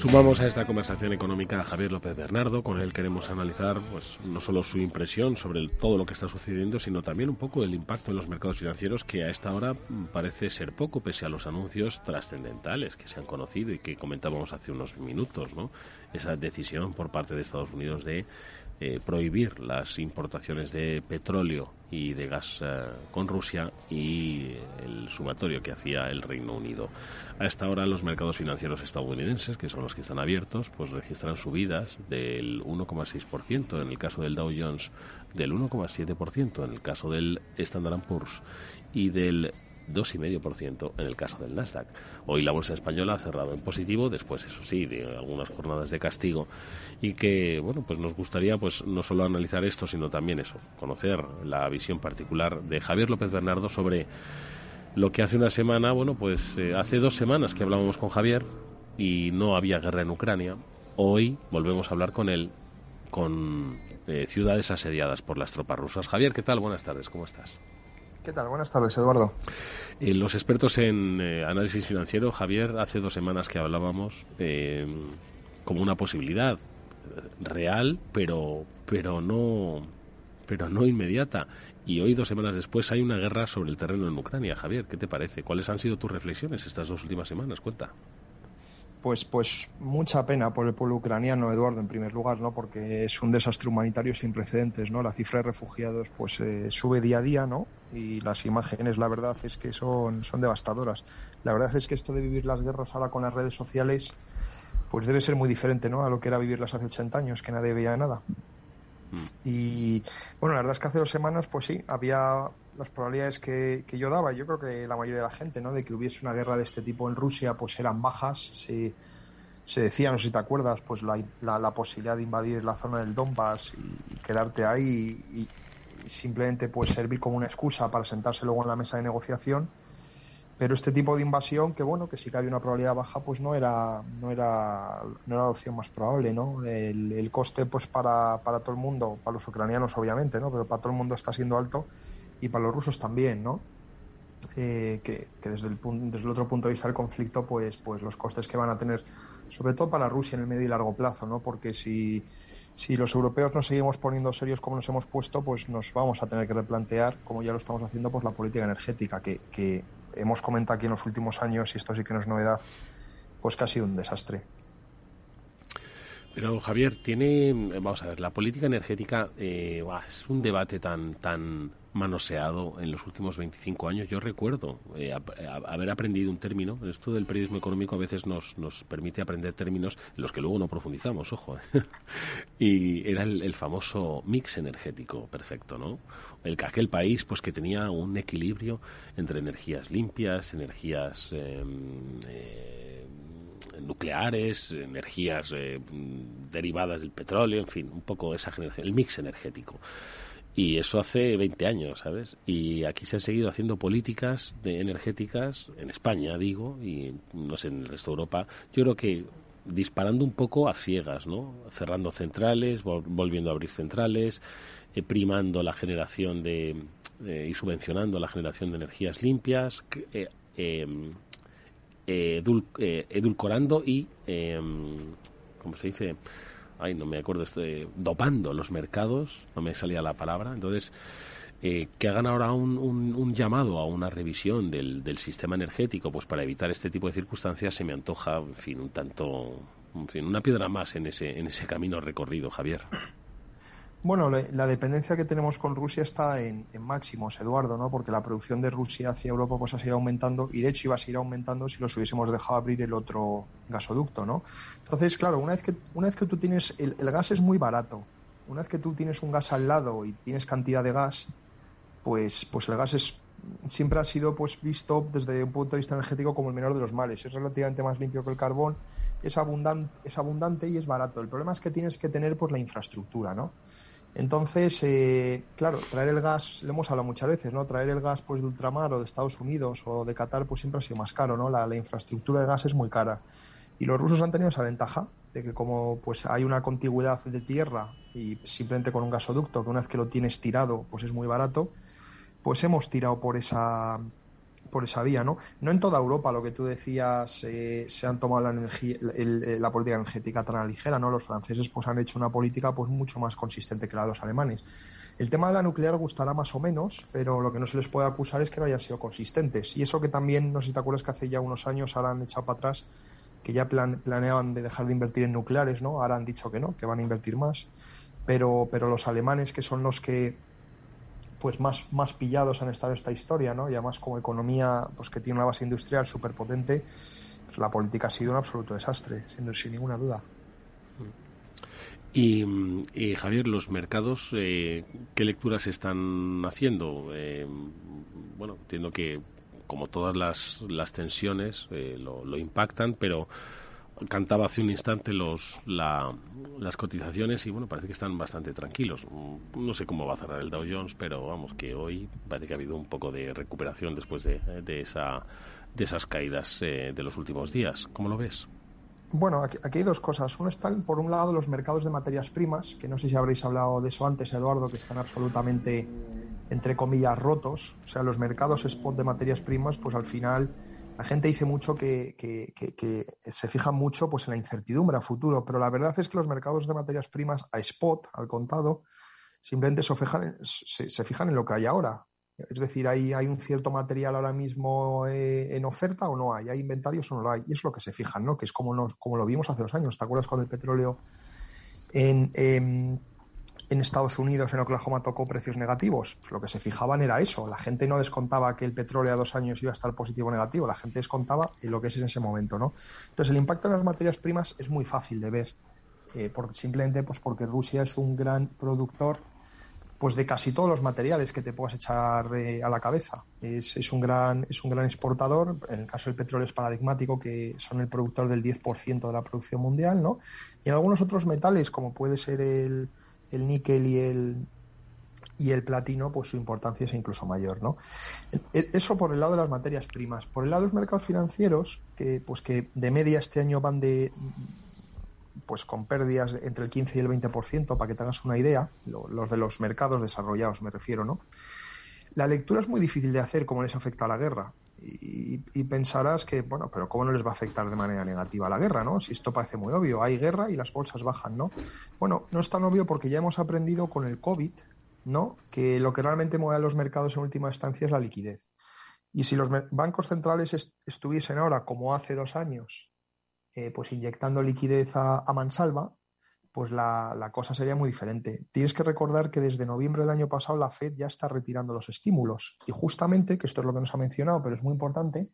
[SPEAKER 8] Sumamos a esta conversación económica a Javier López Bernardo, con él queremos analizar pues, no solo su impresión sobre todo lo que está sucediendo, sino también un poco el impacto en los mercados financieros, que a esta hora parece ser poco, pese a los anuncios trascendentales que se han conocido y que comentábamos hace unos minutos, ¿no? Esa decisión por parte de Estados Unidos de eh, prohibir las importaciones de petróleo y de gas eh, con Rusia y el sumatorio que hacía el Reino Unido. A esta hora los mercados financieros estadounidenses, que son los que están abiertos, pues registran subidas del 1,6% en el caso del Dow Jones, del 1,7% en el caso del Standard Poor's y del 2,5% en el caso del Nasdaq. Hoy la bolsa española ha cerrado en positivo, después, eso sí, de algunas jornadas de castigo y que, bueno, pues nos gustaría pues no solo analizar esto, sino también eso, conocer la visión particular de Javier López Bernardo sobre lo que hace una semana, bueno, pues eh, hace dos semanas que hablábamos con Javier y no había guerra en Ucrania. Hoy volvemos a hablar con él con eh, ciudades asediadas por las tropas rusas. Javier, ¿qué tal? Buenas tardes, ¿cómo estás?
[SPEAKER 10] ¿Qué tal? Buenas tardes, Eduardo.
[SPEAKER 8] Eh, los expertos en eh, análisis financiero, Javier, hace dos semanas que hablábamos eh, como una posibilidad real, pero, pero no pero no inmediata. Y hoy, dos semanas después, hay una guerra sobre el terreno en Ucrania. Javier, ¿qué te parece? ¿Cuáles han sido tus reflexiones estas dos últimas semanas? Cuenta.
[SPEAKER 10] Pues, pues mucha pena por el pueblo ucraniano, Eduardo, en primer lugar, ¿no? Porque es un desastre humanitario sin precedentes, ¿no? La cifra de refugiados, pues eh, sube día a día, ¿no? Y las imágenes, la verdad es que son, son devastadoras. La verdad es que esto de vivir las guerras ahora con las redes sociales, pues debe ser muy diferente, ¿no? A lo que era vivirlas hace 80 años, que nadie veía nada. Y bueno, la verdad es que hace dos semanas, pues sí, había las probabilidades que, yo daba, yo creo que la mayoría de la gente, ¿no? De que hubiese una guerra de este tipo en Rusia, pues eran bajas. Se, se decía, no sé si te acuerdas, pues la, la, la posibilidad de invadir la zona del Donbass y, quedarte ahí y, y, simplemente pues servir como una excusa para sentarse luego en la mesa de negociación. Pero este tipo de invasión, que bueno, que sí que había una probabilidad baja, pues no era, no era, no era la opción más probable, ¿no? El, el coste, pues para, para todo el mundo, para los ucranianos obviamente, ¿no? Pero para todo el mundo está siendo alto y para los rusos también, ¿no? Eh, que, que, desde, el, desde el otro punto de vista del conflicto, pues, pues los costes que van a tener, sobre todo para Rusia en el medio y largo plazo, ¿no? Porque si, si los europeos nos seguimos poniendo serios como nos hemos puesto, pues nos vamos a tener que replantear, como ya lo estamos haciendo, pues la política energética, que, que hemos comentado aquí en los últimos años, y esto sí que no es novedad, pues que ha sido un desastre.
[SPEAKER 8] Pero Javier, tiene, vamos a ver, la política energética eh, es un debate tan, tan manoseado en los últimos 25 años. Yo recuerdo eh, haber aprendido un término. Esto del periodismo económico a veces nos, nos permite aprender términos en los que luego no profundizamos, ojo. ¿eh? (laughs) y era el, famoso mix energético perfecto, ¿no? El que aquel país pues que tenía un equilibrio entre energías limpias, energías em, eh, nucleares, energías derivadas del petróleo, en fin, un poco esa generación, el mix energético. Y eso hace 20 años, ¿sabes? Y aquí se han seguido haciendo políticas de energéticas, en España, digo, y no sé, en el resto de Europa. Yo creo que disparando un poco a ciegas, ¿no? Cerrando centrales, volviendo a abrir centrales, eh, primando la generación de. y subvencionando la generación de energías limpias, eh, em, edulcorando y. Em, ¿Cómo se dice? Ay, no me acuerdo, dopando los mercados, no me salía la palabra. Entonces, eh, que hagan ahora un, un, llamado a una revisión del, del, sistema energético, pues para evitar este tipo de circunstancias, se me antoja, en fin, un tanto, en fin, una piedra más en ese, en ese camino recorrido, Javier.
[SPEAKER 10] Bueno, la dependencia que tenemos con Rusia está en, máximos, Eduardo, ¿no? Porque la producción de Rusia hacia Europa pues ha seguido aumentando y de hecho iba a seguir aumentando si los hubiésemos dejado abrir el otro gasoducto, ¿no? Entonces, claro, una vez que, una vez que tú tienes, el, gas es muy barato. Una vez que tú tienes un gas al lado y tienes cantidad de gas, pues, pues el gas es siempre ha sido pues visto desde un punto de vista energético como el menor de los males. Es relativamente más limpio que el carbón, es abundante, es abundante y es barato. El problema es que tienes que tener pues la infraestructura, ¿no? Entonces, eh, claro, traer el gas, le hemos hablado muchas veces, ¿no? Traer el gas pues de ultramar o de Estados Unidos o de Qatar pues siempre ha sido más caro, ¿no? La, infraestructura de gas es muy cara. Y los rusos han tenido esa ventaja de que como pues hay una contigüidad de tierra y simplemente con un gasoducto que una vez que lo tienes tirado pues es muy barato, pues hemos tirado por esa por esa vía, ¿no? No en toda Europa, lo que tú decías, eh, se han tomado la, energía, eh, la política energética tan ligera, ¿no? Los franceses pues han hecho una política pues mucho más consistente que la de los alemanes. El tema de la nuclear gustará más o menos, pero lo que no se les puede acusar es que no hayan sido consistentes. Y eso que también, no sé si te acuerdas que hace ya unos años ahora han echado para atrás, que ya planeaban de dejar de invertir en nucleares, ¿no? Ahora han dicho que no, que van a invertir más. Pero, pero los alemanes, que son los que pues más, más pillados han estado esta historia, ¿no? Y además como economía pues que tiene una base industrial súper potente, pues la política ha sido un absoluto desastre, sin, sin ninguna duda.
[SPEAKER 8] Y, Javier, los mercados, eh, ¿qué lecturas están haciendo? Eh, bueno, entiendo que como todas las, las tensiones eh, lo, lo impactan, pero cantaba hace un instante los, las cotizaciones y bueno, parece que están bastante tranquilos. Mm, no sé cómo va a cerrar el Dow Jones, pero vamos, que hoy parece que ha habido un poco de recuperación después de, de, esa, de esas caídas eh, de los últimos días. ¿Cómo lo ves?
[SPEAKER 10] Bueno, aquí, hay dos cosas. Uno están, por un lado, los mercados de materias primas, que no sé si habréis hablado de eso antes, Eduardo, que están absolutamente, entre comillas, rotos. O sea, los mercados spot de materias primas, pues al final la gente dice mucho que, se fija mucho pues, en la incertidumbre a futuro, pero la verdad es que los mercados de materias primas a spot, al contado, simplemente se fijan, en lo que hay ahora. Es decir, hay, hay un cierto material ahora mismo eh, en oferta o no hay, hay inventarios o no lo hay. Y es lo que se fijan, ¿no? Que es como, como lo vimos hace dos años. ¿Te acuerdas cuando el petróleo en Estados Unidos, en Oklahoma, tocó precios negativos. Pues lo que se fijaban era eso. La gente no descontaba que el petróleo a dos años iba a estar positivo o negativo. La gente descontaba en lo que es en ese momento, ¿no? Entonces, el impacto en las materias primas es muy fácil de ver. Eh, simplemente pues porque Rusia es un gran productor pues de casi todos los materiales que te puedas echar eh, a la cabeza. Es, es, un gran, es un gran exportador. En el caso del petróleo es paradigmático, que son el productor del 10% de la producción mundial, ¿no? Y en algunos otros metales, como puede ser el, el níquel y el, y el platino, pues su importancia es incluso mayor, ¿no? E, eso por el lado de las materias primas. Por el lado de los mercados financieros, que pues que de media este año van de pues con pérdidas entre el 15 y el 20%, para que te hagas una idea, los de los mercados desarrollados me refiero, ¿no? La lectura es muy difícil de hacer cómo les afecta a la guerra. Y, pensarás que, bueno, pero ¿cómo no les va a afectar de manera negativa la guerra, no? Si esto parece muy obvio, hay guerra y las bolsas bajan, ¿no? Bueno, no es tan obvio porque ya hemos aprendido con el COVID, ¿no? Que lo que realmente mueve a los mercados en última instancia es la liquidez. Y si los bancos centrales estuviesen ahora, como hace dos años, eh, pues inyectando liquidez a, mansalva, pues la, la, cosa sería muy diferente. Tienes que recordar que desde noviembre del año pasado la Fed ya está retirando los estímulos y justamente, que esto es lo que nos ha mencionado, pero es muy importante,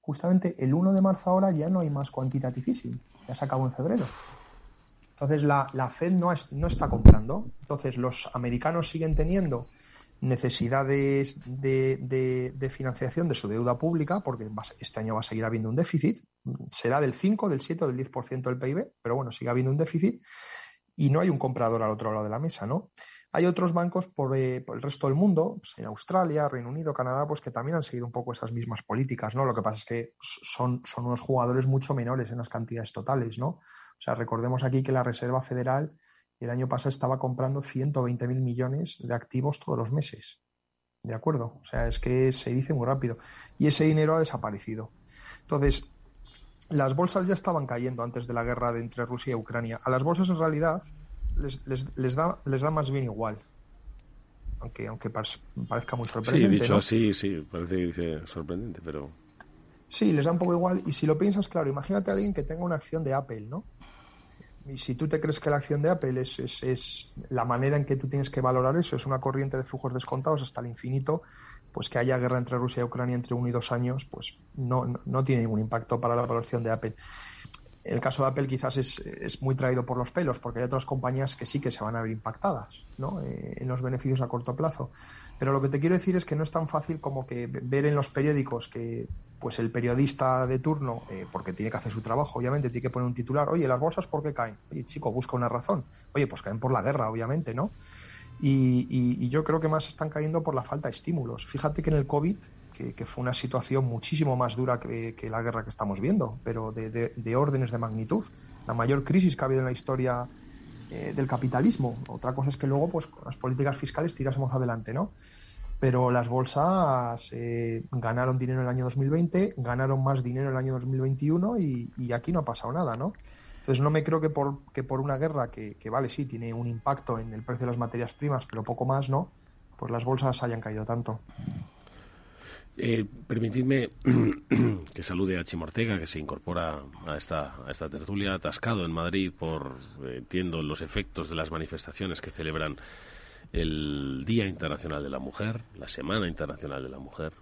[SPEAKER 10] justamente el 1 de marzo ahora ya no hay más quantitative easing, ya se acabó en febrero. Entonces la, la Fed no, es, no está comprando. Entonces los americanos siguen teniendo necesidades de, de, financiación de su deuda pública, porque este año va a seguir habiendo un déficit, será del 5, del 7 o del 10% del PIB, pero bueno, sigue habiendo un déficit y no hay un comprador al otro lado de la mesa, ¿no? Hay otros bancos por, eh, el resto del mundo, pues en Australia, Reino Unido, Canadá, pues que también han seguido un poco esas mismas políticas, ¿no? Lo que pasa es que son, son unos jugadores mucho menores en las cantidades totales, ¿no? O sea, recordemos aquí que la Reserva Federal el año pasado estaba comprando 120 mil millones de activos todos los meses. ¿De acuerdo? O sea, es que se dice muy rápido. Y ese dinero ha desaparecido. Entonces, las bolsas ya estaban cayendo antes de la guerra de entre Rusia y Ucrania. A las bolsas en realidad les, les, da, les da más bien igual. Aunque, aunque parezca muy sorprendente.
[SPEAKER 8] Sí, dicho así, sí, parece sorprendente, pero...
[SPEAKER 10] Sí, les da un poco igual. Y si lo piensas, claro, imagínate a alguien que tenga una acción de Apple, ¿no? Y si tú te crees que la acción de Apple es, es, la manera en que tú tienes que valorar eso, es una corriente de flujos descontados hasta el infinito, pues que haya guerra entre Rusia y Ucrania entre uno y dos años, pues no, no, tiene ningún impacto para la valoración de Apple. El caso de Apple quizás es, es, muy traído por los pelos, porque hay otras compañías que sí que se van a ver impactadas ¿no? Eh, en los beneficios a corto plazo. Pero lo que te quiero decir es que no es tan fácil como que ver en los periódicos que pues el periodista de turno, eh, porque tiene que hacer su trabajo, obviamente, tiene que poner un titular, oye, las bolsas, ¿por qué caen? Oye, chico, busca una razón. Oye, pues caen por la guerra, obviamente, ¿no? Y, yo creo que más están cayendo por la falta de estímulos. Fíjate que en el COVID, que, fue una situación muchísimo más dura que, la guerra que estamos viendo, pero de, órdenes de magnitud, la mayor crisis que ha habido en la historia eh, del capitalismo. Otra cosa es que luego, pues con las políticas fiscales tirásemos adelante, ¿no? pero las bolsas eh, ganaron dinero en el año 2020, ganaron más dinero en el año 2021 y, y, aquí no ha pasado nada, ¿no? Entonces no me creo que por, que por una guerra que, que, vale, sí, tiene un impacto en el precio de las materias primas, pero poco más, ¿no? Pues las bolsas hayan caído tanto.
[SPEAKER 8] Eh, permitidme (clears throat) que salude a Chimortega, que se incorpora a esta, a esta tertulia, atascado en Madrid por, eh, entiendo, los efectos de las manifestaciones que celebran el Día Internacional de la Mujer, la Semana Internacional de la Mujer.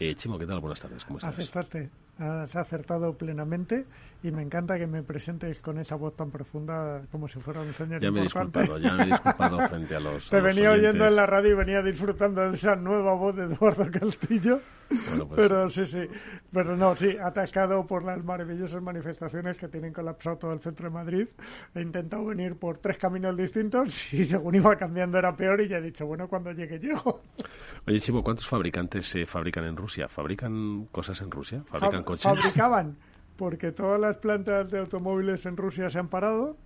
[SPEAKER 8] Eh, Chimo, ¿qué tal? Buenas tardes, ¿cómo estás?
[SPEAKER 11] Acertaste, has acertado plenamente y me encanta que me presentes con esa voz tan profunda como si fuera un señor
[SPEAKER 8] ya Me he disculpado, ya me he (laughs) disculpado frente a los
[SPEAKER 11] Te venía oyendo en la radio y venía disfrutando de esa nueva voz de Eduardo Castillo pues pero sí, sí. Pero no, sí, atascado por las maravillosas manifestaciones que tienen colapsado todo el centro de Madrid. He intentado venir por tres caminos distintos (laughs) y según iba cambiando era peor y ya he dicho, bueno, cuando llegue llego.
[SPEAKER 8] Oye, Chivo, ¿cuántos fabricantes se fabrican en Rusia? ¿Fabrican cosas en Rusia? ¿Fabrican coches?
[SPEAKER 11] Fabricaban, porque todas las plantas de automóviles en Rusia se han parado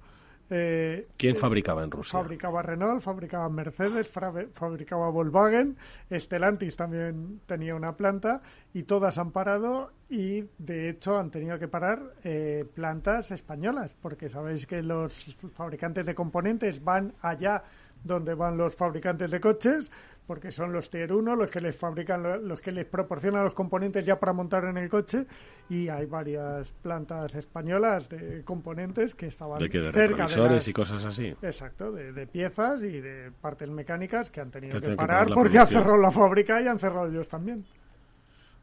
[SPEAKER 8] eh, ¿Quién fabricaba en Rusia?
[SPEAKER 11] Fabricaba Renault, fabricaba Mercedes, fabricaba Volkswagen, Stellantis también tenía una planta y todas han parado y de hecho han tenido que parar eh, plantas españolas porque sabéis que los fabricantes de componentes van allá donde van los fabricantes de coches porque son los Tier 1 los que les fabrican, los que les proporcionan los componentes ya para montar en el coche y hay varias plantas españolas de componentes que estaban
[SPEAKER 8] de
[SPEAKER 11] cerca
[SPEAKER 8] de y cosas así.
[SPEAKER 11] Exacto, de, piezas y de partes mecánicas que han tenido que, parar porque han cerrado la fábrica y han cerrado ellos también.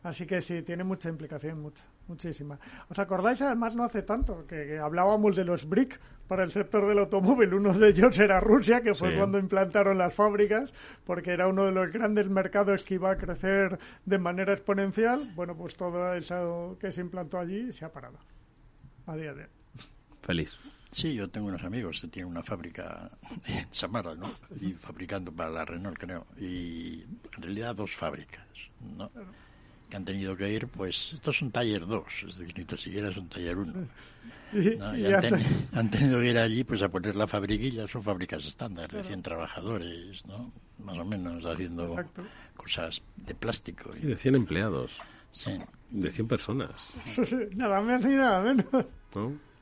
[SPEAKER 11] Así que sí, tiene mucha implicación, mucha, muchísima. ¿Os acordáis? Además, no hace tanto que, hablábamos de los BRIC para el sector del automóvil. Uno de ellos era Rusia, que fue cuando implantaron las fábricas, porque era uno de los grandes mercados que iba a crecer de manera exponencial. Bueno, pues todo eso que se implantó allí se ha parado a día de hoy.
[SPEAKER 8] Feliz.
[SPEAKER 9] Sí, yo tengo unos amigos que tienen una fábrica en Samara, ¿no? Y fabricando para la Renault, creo. Y en realidad dos fábricas, ¿no? Que han tenido que ir, pues esto es un taller 2, es decir, ni siquiera es un taller 1. Y, (laughs) han, tenido que ir allí pues a poner la fabriquilla, son fábricas estándar, de 100 trabajadores, ¿no? Más o menos haciendo cosas de plástico.
[SPEAKER 8] Y de 100 empleados. Sí. De 100 personas. (laughs)
[SPEAKER 11] nada más y nada menos.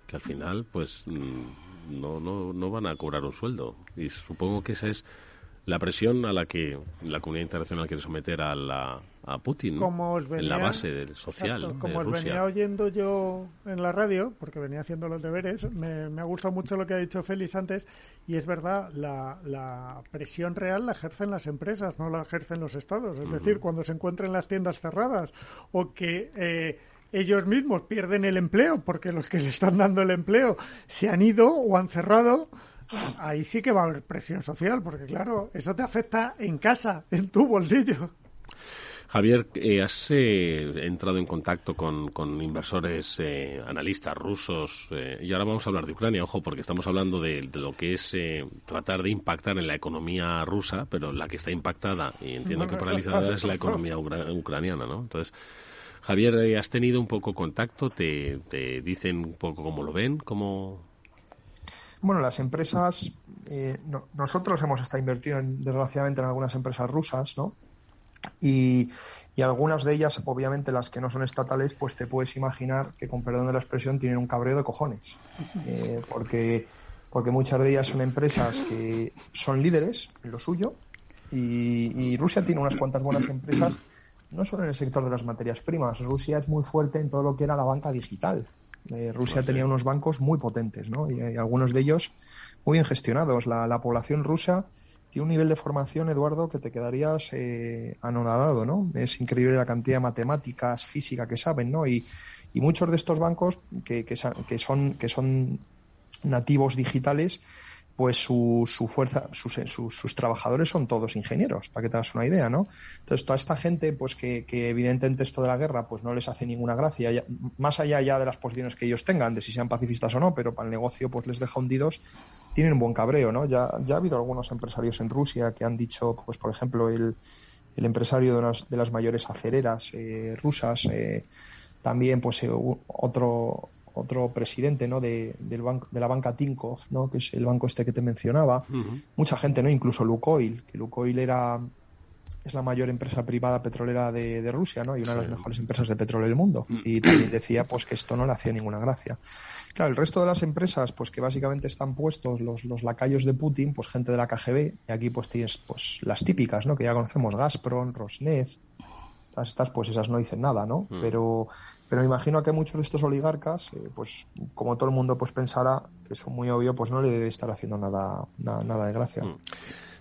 [SPEAKER 8] Que al final, pues, mm, no, no, no van a cobrar un sueldo. Y supongo que esa es la presión a la que la comunidad internacional quiere someter a, la, a Putin en la base del social
[SPEAKER 11] como
[SPEAKER 8] os
[SPEAKER 11] venía oyendo yo en la radio porque venía haciendo los deberes me, me, ha gustado mucho lo que ha dicho Félix antes y es verdad la, la, presión real la ejercen las empresas no la ejercen los estados. Es decir cuando se encuentran las tiendas cerradas o que eh, ellos mismos pierden el empleo porque los que le están dando el empleo se han ido o han cerrado ahí sí que va a haber presión social, porque claro, eso te afecta en casa, en tu bolsillo.
[SPEAKER 8] Javier, eh, has eh, entrado en contacto con, inversores, eh, analistas rusos, y ahora vamos a hablar de Ucrania, ojo, porque estamos hablando de, lo que es tratar de impactar en la economía rusa, pero la que está impactada, y entiendo que paralizada, es la economía ucraniana, ¿no? Entonces, Javier, ¿has tenido un poco contacto? ¿Te, ¿Te dicen un poco cómo lo ven? ¿Cómo,
[SPEAKER 10] bueno, las empresas, eh, nosotros hemos estado invertido desgraciadamente en algunas empresas rusas, ¿no? Y, algunas de ellas, obviamente las que no son estatales, pues te puedes imaginar que, con perdón de la expresión, tienen un cabreo de cojones. Eh, porque, porque muchas de ellas son empresas que son líderes en lo suyo y, y Rusia tiene unas cuantas buenas empresas no solo en el sector de las materias primas. Rusia es muy fuerte en todo lo que era la banca digital. Eh, Rusia tenía unos bancos muy potentes, ¿no? Y, algunos de ellos muy bien gestionados. La, población rusa tiene un nivel de formación, Eduardo, que te quedarías eh, anonadado, ¿no? Es increíble la cantidad de matemáticas, física que saben, ¿no? Y, muchos de estos bancos que, que, son, que son nativos digitales pues su, su fuerza, sus, sus, trabajadores son todos ingenieros, para que te hagas una idea, ¿no? Entonces, toda esta gente, pues que, que, evidentemente esto de la guerra, pues no les hace ninguna gracia, más allá ya de las posiciones que ellos tengan, de si sean pacifistas o no, pero para el negocio, pues les deja hundidos, tienen un buen cabreo, ¿no? Ya, ya ha habido algunos empresarios en Rusia que han dicho, pues por ejemplo, el, el empresario de, unas, de las mayores acereras eh, rusas, eh, también, pues eh, otro otro presidente ¿no? de, del banco, de la banca Tinkoff, ¿no? que es el banco este que te mencionaba. Mucha gente, ¿no? incluso Lukoil, que Lukoil era es la mayor empresa privada petrolera de, Rusia ¿no? y una de las mejores empresas de petróleo del mundo. Y también decía pues que esto no le hacía ninguna gracia. Claro, el resto de las empresas, pues que básicamente están puestos los, los lacayos de Putin, pues gente de la KGB, y aquí pues tienes pues las típicas, ¿no? Que ya conocemos, Gazprom, Rosneft, estas, pues esas no dicen nada, ¿no? Mm. Pero, pero me imagino que muchos de estos oligarcas, eh, pues como todo el mundo pues pensará, que es muy obvio, pues no le debe estar haciendo nada, nada, de gracia.
[SPEAKER 8] Mm.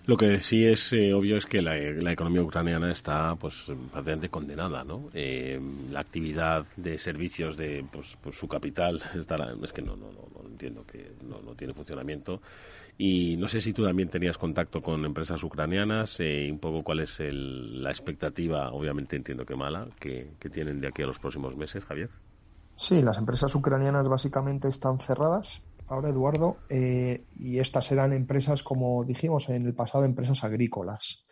[SPEAKER 8] Lo que sí es eh, obvio es que la, economía ucraniana está pues prácticamente condenada, ¿no? Eh, la actividad de servicios de pues, pues su capital (laughs) estará, es que no, no, no, no entiendo que no, no tiene funcionamiento y no sé si tú también tenías contacto con empresas ucranianas, eh, un poco cuál es la expectativa, obviamente entiendo que mala, que, tienen de aquí a los próximos meses, Javier.
[SPEAKER 10] Sí, las empresas ucranianas básicamente están cerradas ahora, Eduardo, eh, y estas eran empresas, como dijimos en el pasado, empresas agrícolas.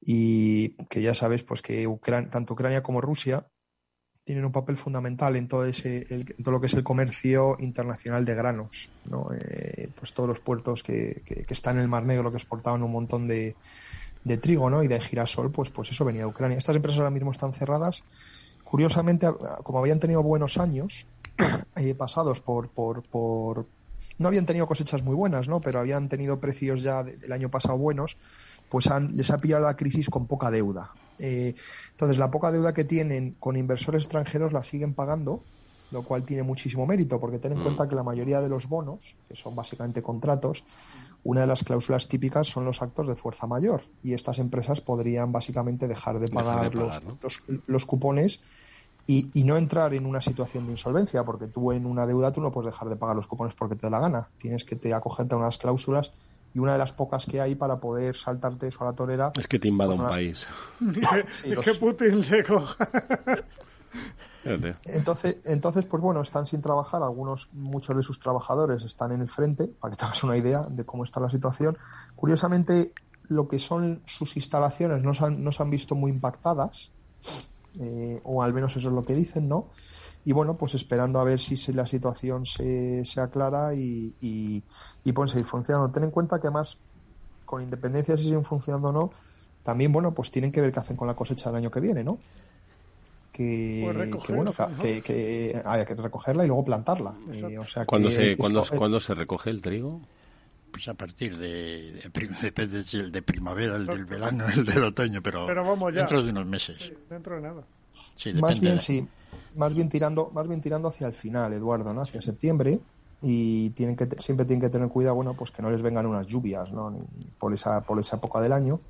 [SPEAKER 10] Y que ya sabes, pues que tanto Ucrania como Rusia tienen un papel fundamental en todo ese todo lo que es el comercio internacional de granos ¿no? Eh, pues todos los puertos que, que, están en el Mar Negro que exportaban un montón de, de, trigo ¿no? y de girasol pues pues eso venía de Ucrania estas empresas ahora mismo están cerradas curiosamente como habían tenido buenos años (clears throat) eh, pasados por, por, por no habían tenido cosechas muy buenas no pero habían tenido precios ya del año pasado buenos pues han, les ha pillado la crisis con poca deuda eh, entonces, la poca deuda que tienen con inversores extranjeros la siguen pagando, lo cual tiene muchísimo mérito, porque ten en mm. cuenta que la mayoría de los bonos, que son básicamente contratos, una de las cláusulas típicas son los actos de fuerza mayor, y estas empresas podrían básicamente dejar de pagar, los, cupones y, y, no entrar en una situación de insolvencia, porque tú en una deuda tú no puedes dejar de pagar los cupones porque te da la gana. Tienes que te acogerte a unas cláusulas y una de las pocas que hay para poder saltarte eso a la torera.
[SPEAKER 8] Es que te invada un país. (laughs)
[SPEAKER 11] es que Putin se coja.
[SPEAKER 10] entonces, entonces, pues bueno, están sin trabajar. Algunos, muchos de sus trabajadores están en el frente, para que te hagas una idea de cómo está la situación. Curiosamente, lo que son sus instalaciones no se han, no se han visto muy impactadas, eh, o al menos eso es lo que dicen, ¿no? Y bueno, pues esperando a ver si la situación se, se aclara y, y, pueden seguir funcionando. Ten en cuenta que además, con independencia si siguen funcionando o no, también, bueno, pues tienen que ver qué hacen con la cosecha del año que viene, ¿no? Que,
[SPEAKER 11] pues
[SPEAKER 10] bueno, que, haya que recogerla y luego plantarla.
[SPEAKER 8] Eh, o sea ¿Cuándo, se, ¿cuándo, se recoge el trigo?
[SPEAKER 9] Pues a partir de, depende si el de primavera, el del verano, el del otoño, pero,
[SPEAKER 11] vamos ya.
[SPEAKER 9] dentro de unos meses.
[SPEAKER 11] dentro de nada.
[SPEAKER 9] Sí,
[SPEAKER 10] más bien sí, más bien tirando, más bien tirando hacia el final, Eduardo, ¿no? Hacia septiembre y tienen que siempre tienen que tener cuidado, bueno, pues que no les vengan unas lluvias, ¿no? Por esa por esa época del año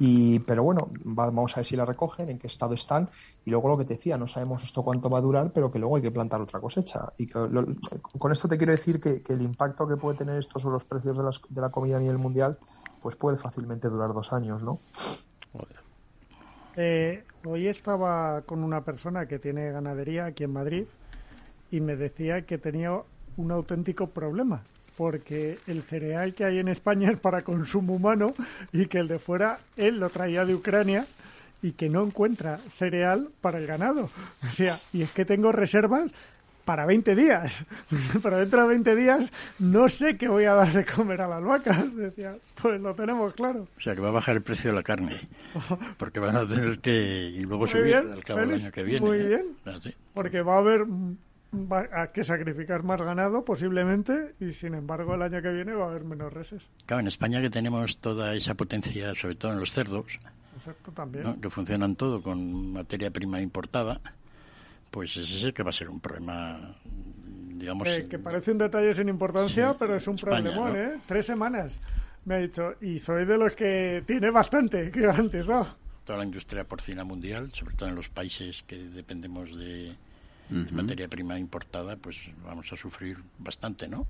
[SPEAKER 10] y, pero bueno, vamos a ver si la recogen, en qué estado están. Y luego lo que te decía, no sabemos esto cuánto va a durar, pero que luego hay que plantar otra cosecha. Y con esto te quiero decir que, el impacto que puede tener esto sobre los precios de, las, de la comida a nivel mundial, pues puede fácilmente durar dos años, ¿no?
[SPEAKER 11] Eh, hoy estaba con una persona que tiene ganadería aquí en Madrid y me decía que tenía un auténtico problema porque el cereal que hay en España (laughs) es para consumo humano y que el de fuera él lo traía de Ucrania y que no encuentra cereal para el ganado. (laughs) Decía, y es que tengo reservas para 20 días, (laughs) pero dentro de 20 días no sé qué voy a dar de comer a las vacas. Decía, pues lo tenemos claro.
[SPEAKER 9] O sea, que va a bajar el precio de la carne, (laughs) porque van a tener que y luego subir al cabo del año que viene.
[SPEAKER 11] Muy
[SPEAKER 9] ¿eh?
[SPEAKER 11] bien,
[SPEAKER 9] ah,
[SPEAKER 11] porque va a haber va a que sacrificar más ganado posiblemente y sin embargo el año que viene va a haber menos reses.
[SPEAKER 9] Claro, en España que tenemos toda esa potencia, sobre todo en los cerdos,
[SPEAKER 11] también.
[SPEAKER 9] que funcionan todo con materia prima importada, pues ese es el que va a ser un problema, digamos...
[SPEAKER 11] Eh, que parece un detalle sin importancia, pero es un problema, ¿eh? Tres semanas, me ha dicho, y soy de los que tiene bastante, (laughs) que antes, ¿no?
[SPEAKER 9] Toda la industria porcina mundial, sobre todo en los países que dependemos de materia prima importada, pues vamos a sufrir bastante, ¿no?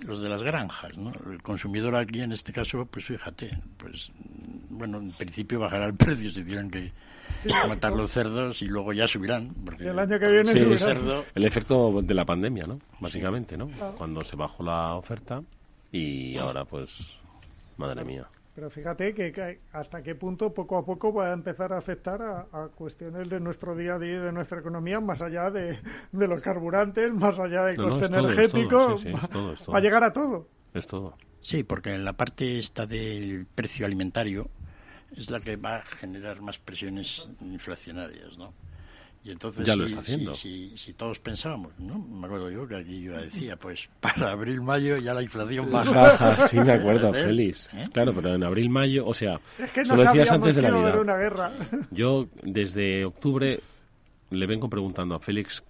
[SPEAKER 9] Los de las granjas, ¿no? El consumidor aquí, en este caso, pues fíjate, pues bueno, en principio bajará el (laughs) precio si tienen que matar los cerdos y luego ya subirán.
[SPEAKER 11] Porque el año que viene
[SPEAKER 8] El, cerdo... el efecto de la pandemia, ¿no? Básicamente, ¿no? Cuando se bajó la oferta y ahora, pues, madre mía.
[SPEAKER 11] Pero fíjate que, hasta qué punto poco a poco va a empezar a afectar a, cuestiones de nuestro día a día y de nuestra economía, más allá de, los carburantes, más allá del coste energético, va, a llegar a todo.
[SPEAKER 8] Es todo.
[SPEAKER 9] Sí, porque en la parte esta del precio alimentario es la que va a generar más presiones inflacionarias, ¿no? Y entonces,
[SPEAKER 8] ya lo está haciendo.
[SPEAKER 9] Si, todos pensábamos, ¿no? Me acuerdo yo que aquí yo decía, pues (laughs) para abril-mayo ya la inflación baja.
[SPEAKER 8] Baja, sí me acuerdo, (laughs) Félix. ¿Eh? Claro, pero en abril-mayo, o sea,
[SPEAKER 11] es que no lo decías antes de Navidad. Una guerra.
[SPEAKER 8] Yo desde octubre le vengo preguntando a Félix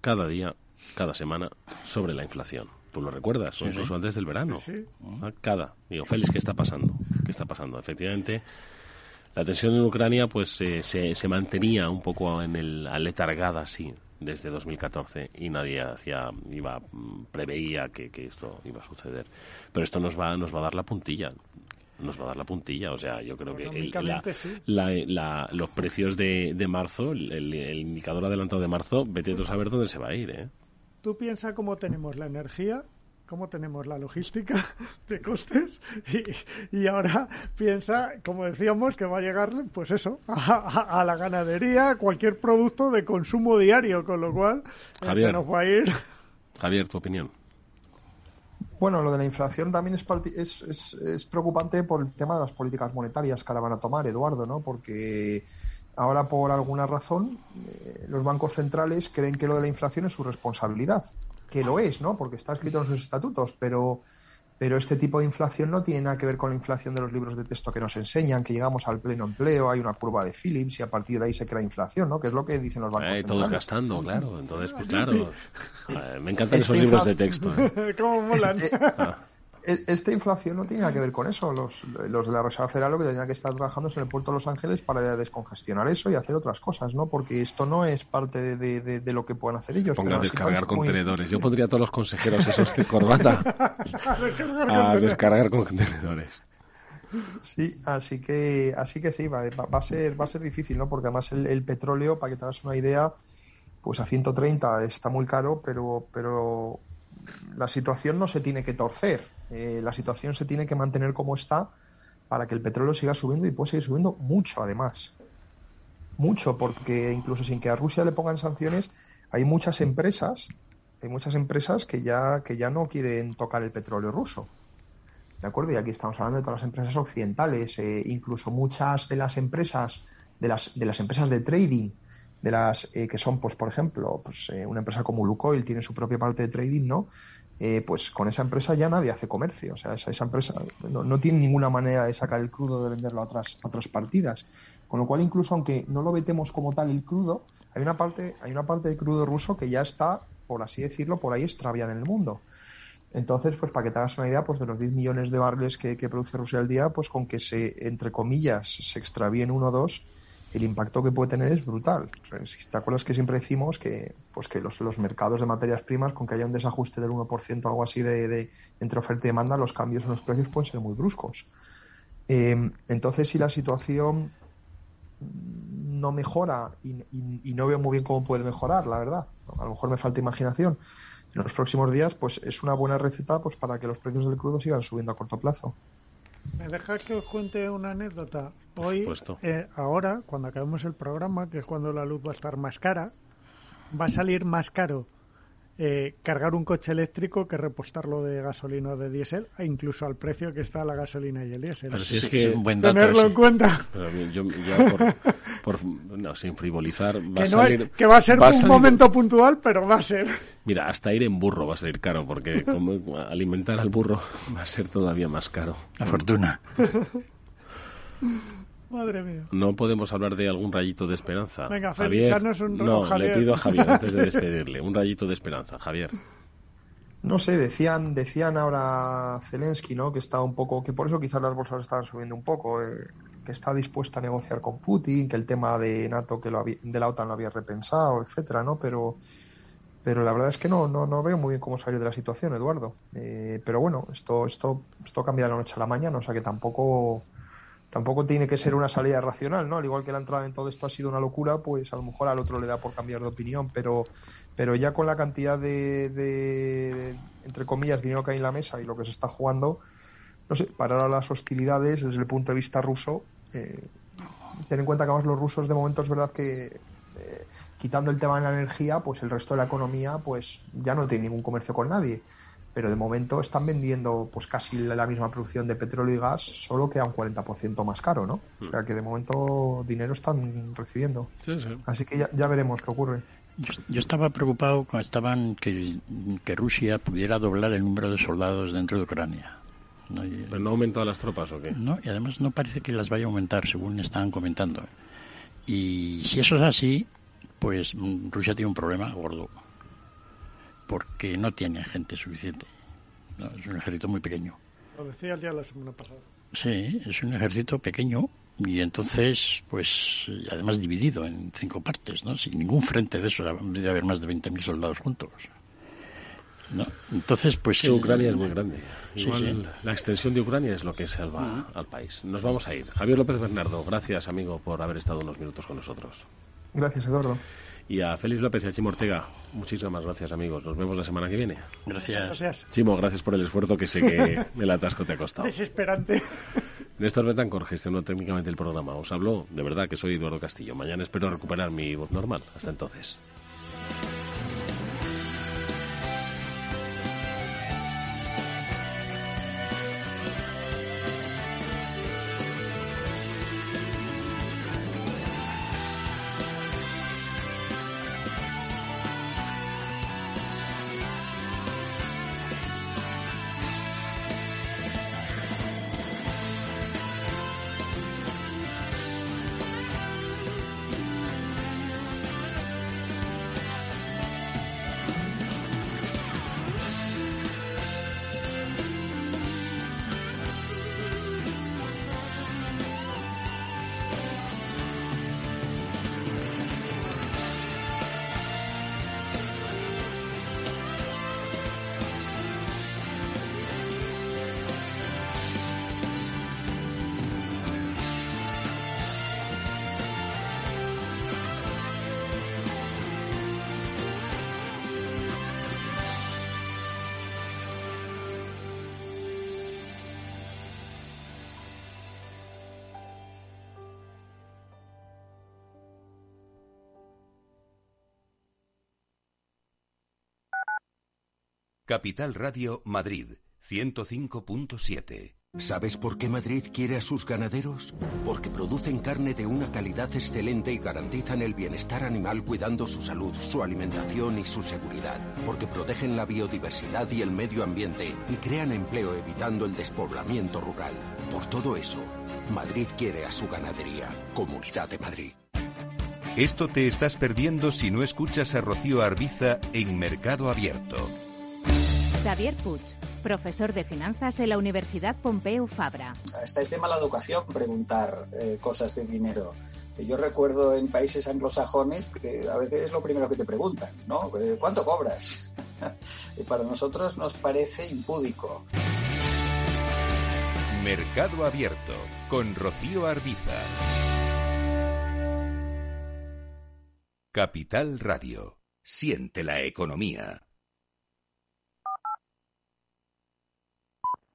[SPEAKER 8] cada día, cada semana, sobre la inflación. ¿Tú lo recuerdas? incluso antes del verano. Ah, cada. Digo, Félix, ¿qué está pasando? ¿Qué está pasando? Efectivamente, la tensión en Ucrania pues eh, se, se, mantenía un poco en el aletargada, sí, desde 2014 y nadie hacía, iba, mm, preveía que, que, esto iba a suceder. Pero esto nos va, nos va a dar la puntilla. Nos va a dar la puntilla, o sea, yo creo que la, los precios de, de marzo, el, el, indicador adelantado de marzo, vete a saber dónde se va a ir, ¿eh?
[SPEAKER 11] Tú piensas cómo tenemos la energía cómo tenemos la logística (laughs) de costes y, ahora piensa, como decíamos, que va a llegar, pues eso, a, la ganadería, cualquier producto de consumo diario, con lo cual eh, se nos va a ir.
[SPEAKER 8] Javier, tu opinión.
[SPEAKER 10] Bueno, lo de la inflación también es, es, es, preocupante por el tema de las políticas monetarias que ahora van a tomar, Eduardo, ¿no? Porque ahora, por alguna razón, eh, los bancos centrales creen que lo de la inflación es su responsabilidad que lo es, ¿no? Porque está escrito en sus estatutos, pero, pero este tipo de inflación no tiene nada que ver con la inflación de los libros de texto que nos enseñan, que llegamos al pleno empleo, hay una curva de Phillips y a partir de ahí se crea inflación, ¿no? Que es lo que dicen los bancos. Eh,
[SPEAKER 8] todos gastando, claro. Entonces, pues claro. (laughs) me encantan esos libros de texto.
[SPEAKER 11] ¿eh? (laughs) ¿Cómo molan? (laughs)
[SPEAKER 10] Ah. E, esta inflación no tiene nada que ver con eso. Los, los de la Reserva Federal lo que tenían que estar trabajando es en el puerto de Los Ángeles para descongestionar eso y hacer otras cosas, ¿no? Porque esto no es parte de, de, lo que puedan hacer ellos.
[SPEAKER 8] Ponga a descargar contenedores. Yo pondría a todos los consejeros esos de corbata (laughs) a descargar contenedores.
[SPEAKER 10] Sí, así que, así que sí, va, va, a ser, va a ser difícil, ¿no? Porque además el, el petróleo, para que te hagas una idea, pues a 130 está muy caro, pero, pero la situación no se tiene que torcer eh, la situación se tiene que mantener como está para que el petróleo siga subiendo y puede seguir subiendo mucho además. Mucho, porque incluso sin que a Rusia le pongan sanciones, hay muchas empresas, hay muchas empresas que ya, que ya no quieren tocar el petróleo ruso. ¿De acuerdo? Y aquí estamos hablando de todas las empresas occidentales, eh, incluso muchas de las empresas, de las, de las empresas de trading, de las eh, que son, pues, por ejemplo, pues, una empresa como Lukoil tiene su propia parte de trading, ¿no? Eh, pues con esa empresa ya nadie hace comercio. O sea, esa, esa empresa no, tiene ninguna manera de sacar el crudo de venderlo a otras, otras partidas. Con lo cual, incluso aunque no lo vetemos como tal el crudo, hay una parte, hay una parte de crudo ruso que ya está, por así decirlo, por ahí extraviada en el mundo. Entonces, pues para que te hagas una idea, pues de los 10 millones de barriles que, que produce Rusia al día, pues con que se, entre comillas, se extravíen uno o dos, el impacto que puede tener es brutal. Si te acuerdas que siempre decimos que, pues que los, los mercados de materias primas, con que haya un desajuste del 1% o algo así de, entre oferta y demanda, los cambios en los precios pueden ser muy bruscos. Eh, entonces, si la situación no mejora y, no veo muy bien cómo puede mejorar, la verdad, a lo mejor me falta imaginación, en los próximos días, pues es una buena receta pues para que los precios del crudo sigan subiendo a corto plazo.
[SPEAKER 11] ¿Me deja que os cuente una anécdota? Hoy, eh, ahora, cuando acabemos el programa, que es cuando la luz va a estar más cara, va a salir más caro eh, cargar un coche eléctrico que repostarlo de gasolina o de diésel, e incluso al precio que está la gasolina y el diésel.
[SPEAKER 8] Pero si es que
[SPEAKER 11] tenerlo en cuenta.
[SPEAKER 8] Pero yo, ya (laughs) por, no, sin frivolizar, va a salir,
[SPEAKER 11] que va a ser un momento puntual, pero va a ser.
[SPEAKER 8] Mira, hasta ir en burro va a salir caro, porque (laughs) como alimentar al burro va a ser todavía más caro.
[SPEAKER 9] La fortuna. (laughs)
[SPEAKER 11] Madre mía.
[SPEAKER 8] No podemos hablar de algún rayito de esperanza.
[SPEAKER 11] Venga, Javier. Un
[SPEAKER 8] no, le pido a Javier antes de (laughs) despedirle. Un rayito de esperanza, Javier.
[SPEAKER 10] No sé, decían, decían ahora Zelensky, ¿no? Que está un poco, que por eso quizás las bolsas estaban subiendo un poco, eh, que está dispuesta a negociar con Putin, que el tema de NATO, que lo de la OTAN lo había repensado, etcétera, ¿no? Pero, pero la verdad es que no, no, no veo muy bien cómo salir de la situación, Eduardo. Eh, pero bueno, esto, esto, esto cambia de la noche a la mañana, o sea que tampoco tampoco tiene que ser una salida racional, ¿no? Al igual que la entrada en todo esto ha sido una locura, pues a lo mejor al otro le da por cambiar de opinión, pero, pero ya con la cantidad de, entre comillas, dinero que hay en la mesa y lo que se está jugando, no sé, parar a las hostilidades desde el punto de vista ruso, eh, ten en cuenta que además los rusos de momento es verdad que eh, quitando el tema de la energía, pues el resto de la economía, pues ya no tiene ningún comercio con nadie pero de momento están vendiendo pues casi la misma producción de petróleo y gas, solo que a un 40% más caro, ¿no? O sea que de momento dinero están recibiendo. Así que ya, veremos qué ocurre.
[SPEAKER 9] Yo, estaba preocupado cuando estaban que, que, Rusia pudiera doblar el número de soldados dentro de Ucrania.
[SPEAKER 8] ¿no? ¿Pero no ha aumentado las tropas o qué?
[SPEAKER 9] No, y además no parece que las vaya a aumentar, según estaban comentando. Y si eso es así, pues Rusia tiene un problema gordo porque no tiene gente suficiente. es un ejército muy pequeño.
[SPEAKER 11] Lo decía ya la semana pasada.
[SPEAKER 9] Sí, es un ejército pequeño y entonces, pues, además dividido en cinco partes, ¿no? Sin ningún frente de eso, debería haber más de 20.000 soldados juntos. ¿no? Entonces, pues...
[SPEAKER 8] Ucrania es muy grande. Igual la extensión de Ucrania es lo que salva al país. Nos vamos a ir. Javier López Bernardo, gracias, amigo, por haber estado unos minutos con nosotros.
[SPEAKER 10] Gracias, Eduardo.
[SPEAKER 8] Y a Félix López y a Chimo Ortega, muchísimas gracias, amigos. Nos vemos la semana que viene.
[SPEAKER 9] Gracias.
[SPEAKER 11] gracias.
[SPEAKER 8] Chimo, gracias por el esfuerzo que sé que (laughs) el atasco te ha costado.
[SPEAKER 11] Desesperante.
[SPEAKER 8] Néstor Betancor gestionó técnicamente el programa. Os hablo, de verdad, que soy Eduardo Castillo. Mañana espero recuperar mi voz normal. Hasta entonces.
[SPEAKER 2] Capital Radio Madrid 105.7
[SPEAKER 12] ¿Sabes por qué Madrid quiere a sus ganaderos? Porque producen carne de una calidad excelente y garantizan el bienestar animal cuidando su salud, su alimentación y su seguridad. Porque protegen la biodiversidad y el medio ambiente y crean empleo evitando el despoblamiento rural. Por todo eso, Madrid quiere a su ganadería. Comunidad de Madrid.
[SPEAKER 2] Esto te estás perdiendo si no escuchas a Rocío Arbiza en Mercado Abierto.
[SPEAKER 7] Xavier Puig, profesor de finanzas en la Universidad Pompeu Fabra.
[SPEAKER 13] Hasta es de mala educación preguntar eh, cosas de dinero. Yo recuerdo en países anglosajones que a veces es lo primero que te preguntan, ¿no? Eh, ¿Cuánto cobras? y (laughs) para nosotros nos parece impúdico.
[SPEAKER 2] Mercado Abierto con Rocío Arbiza. Capital Radio. Siente la economía.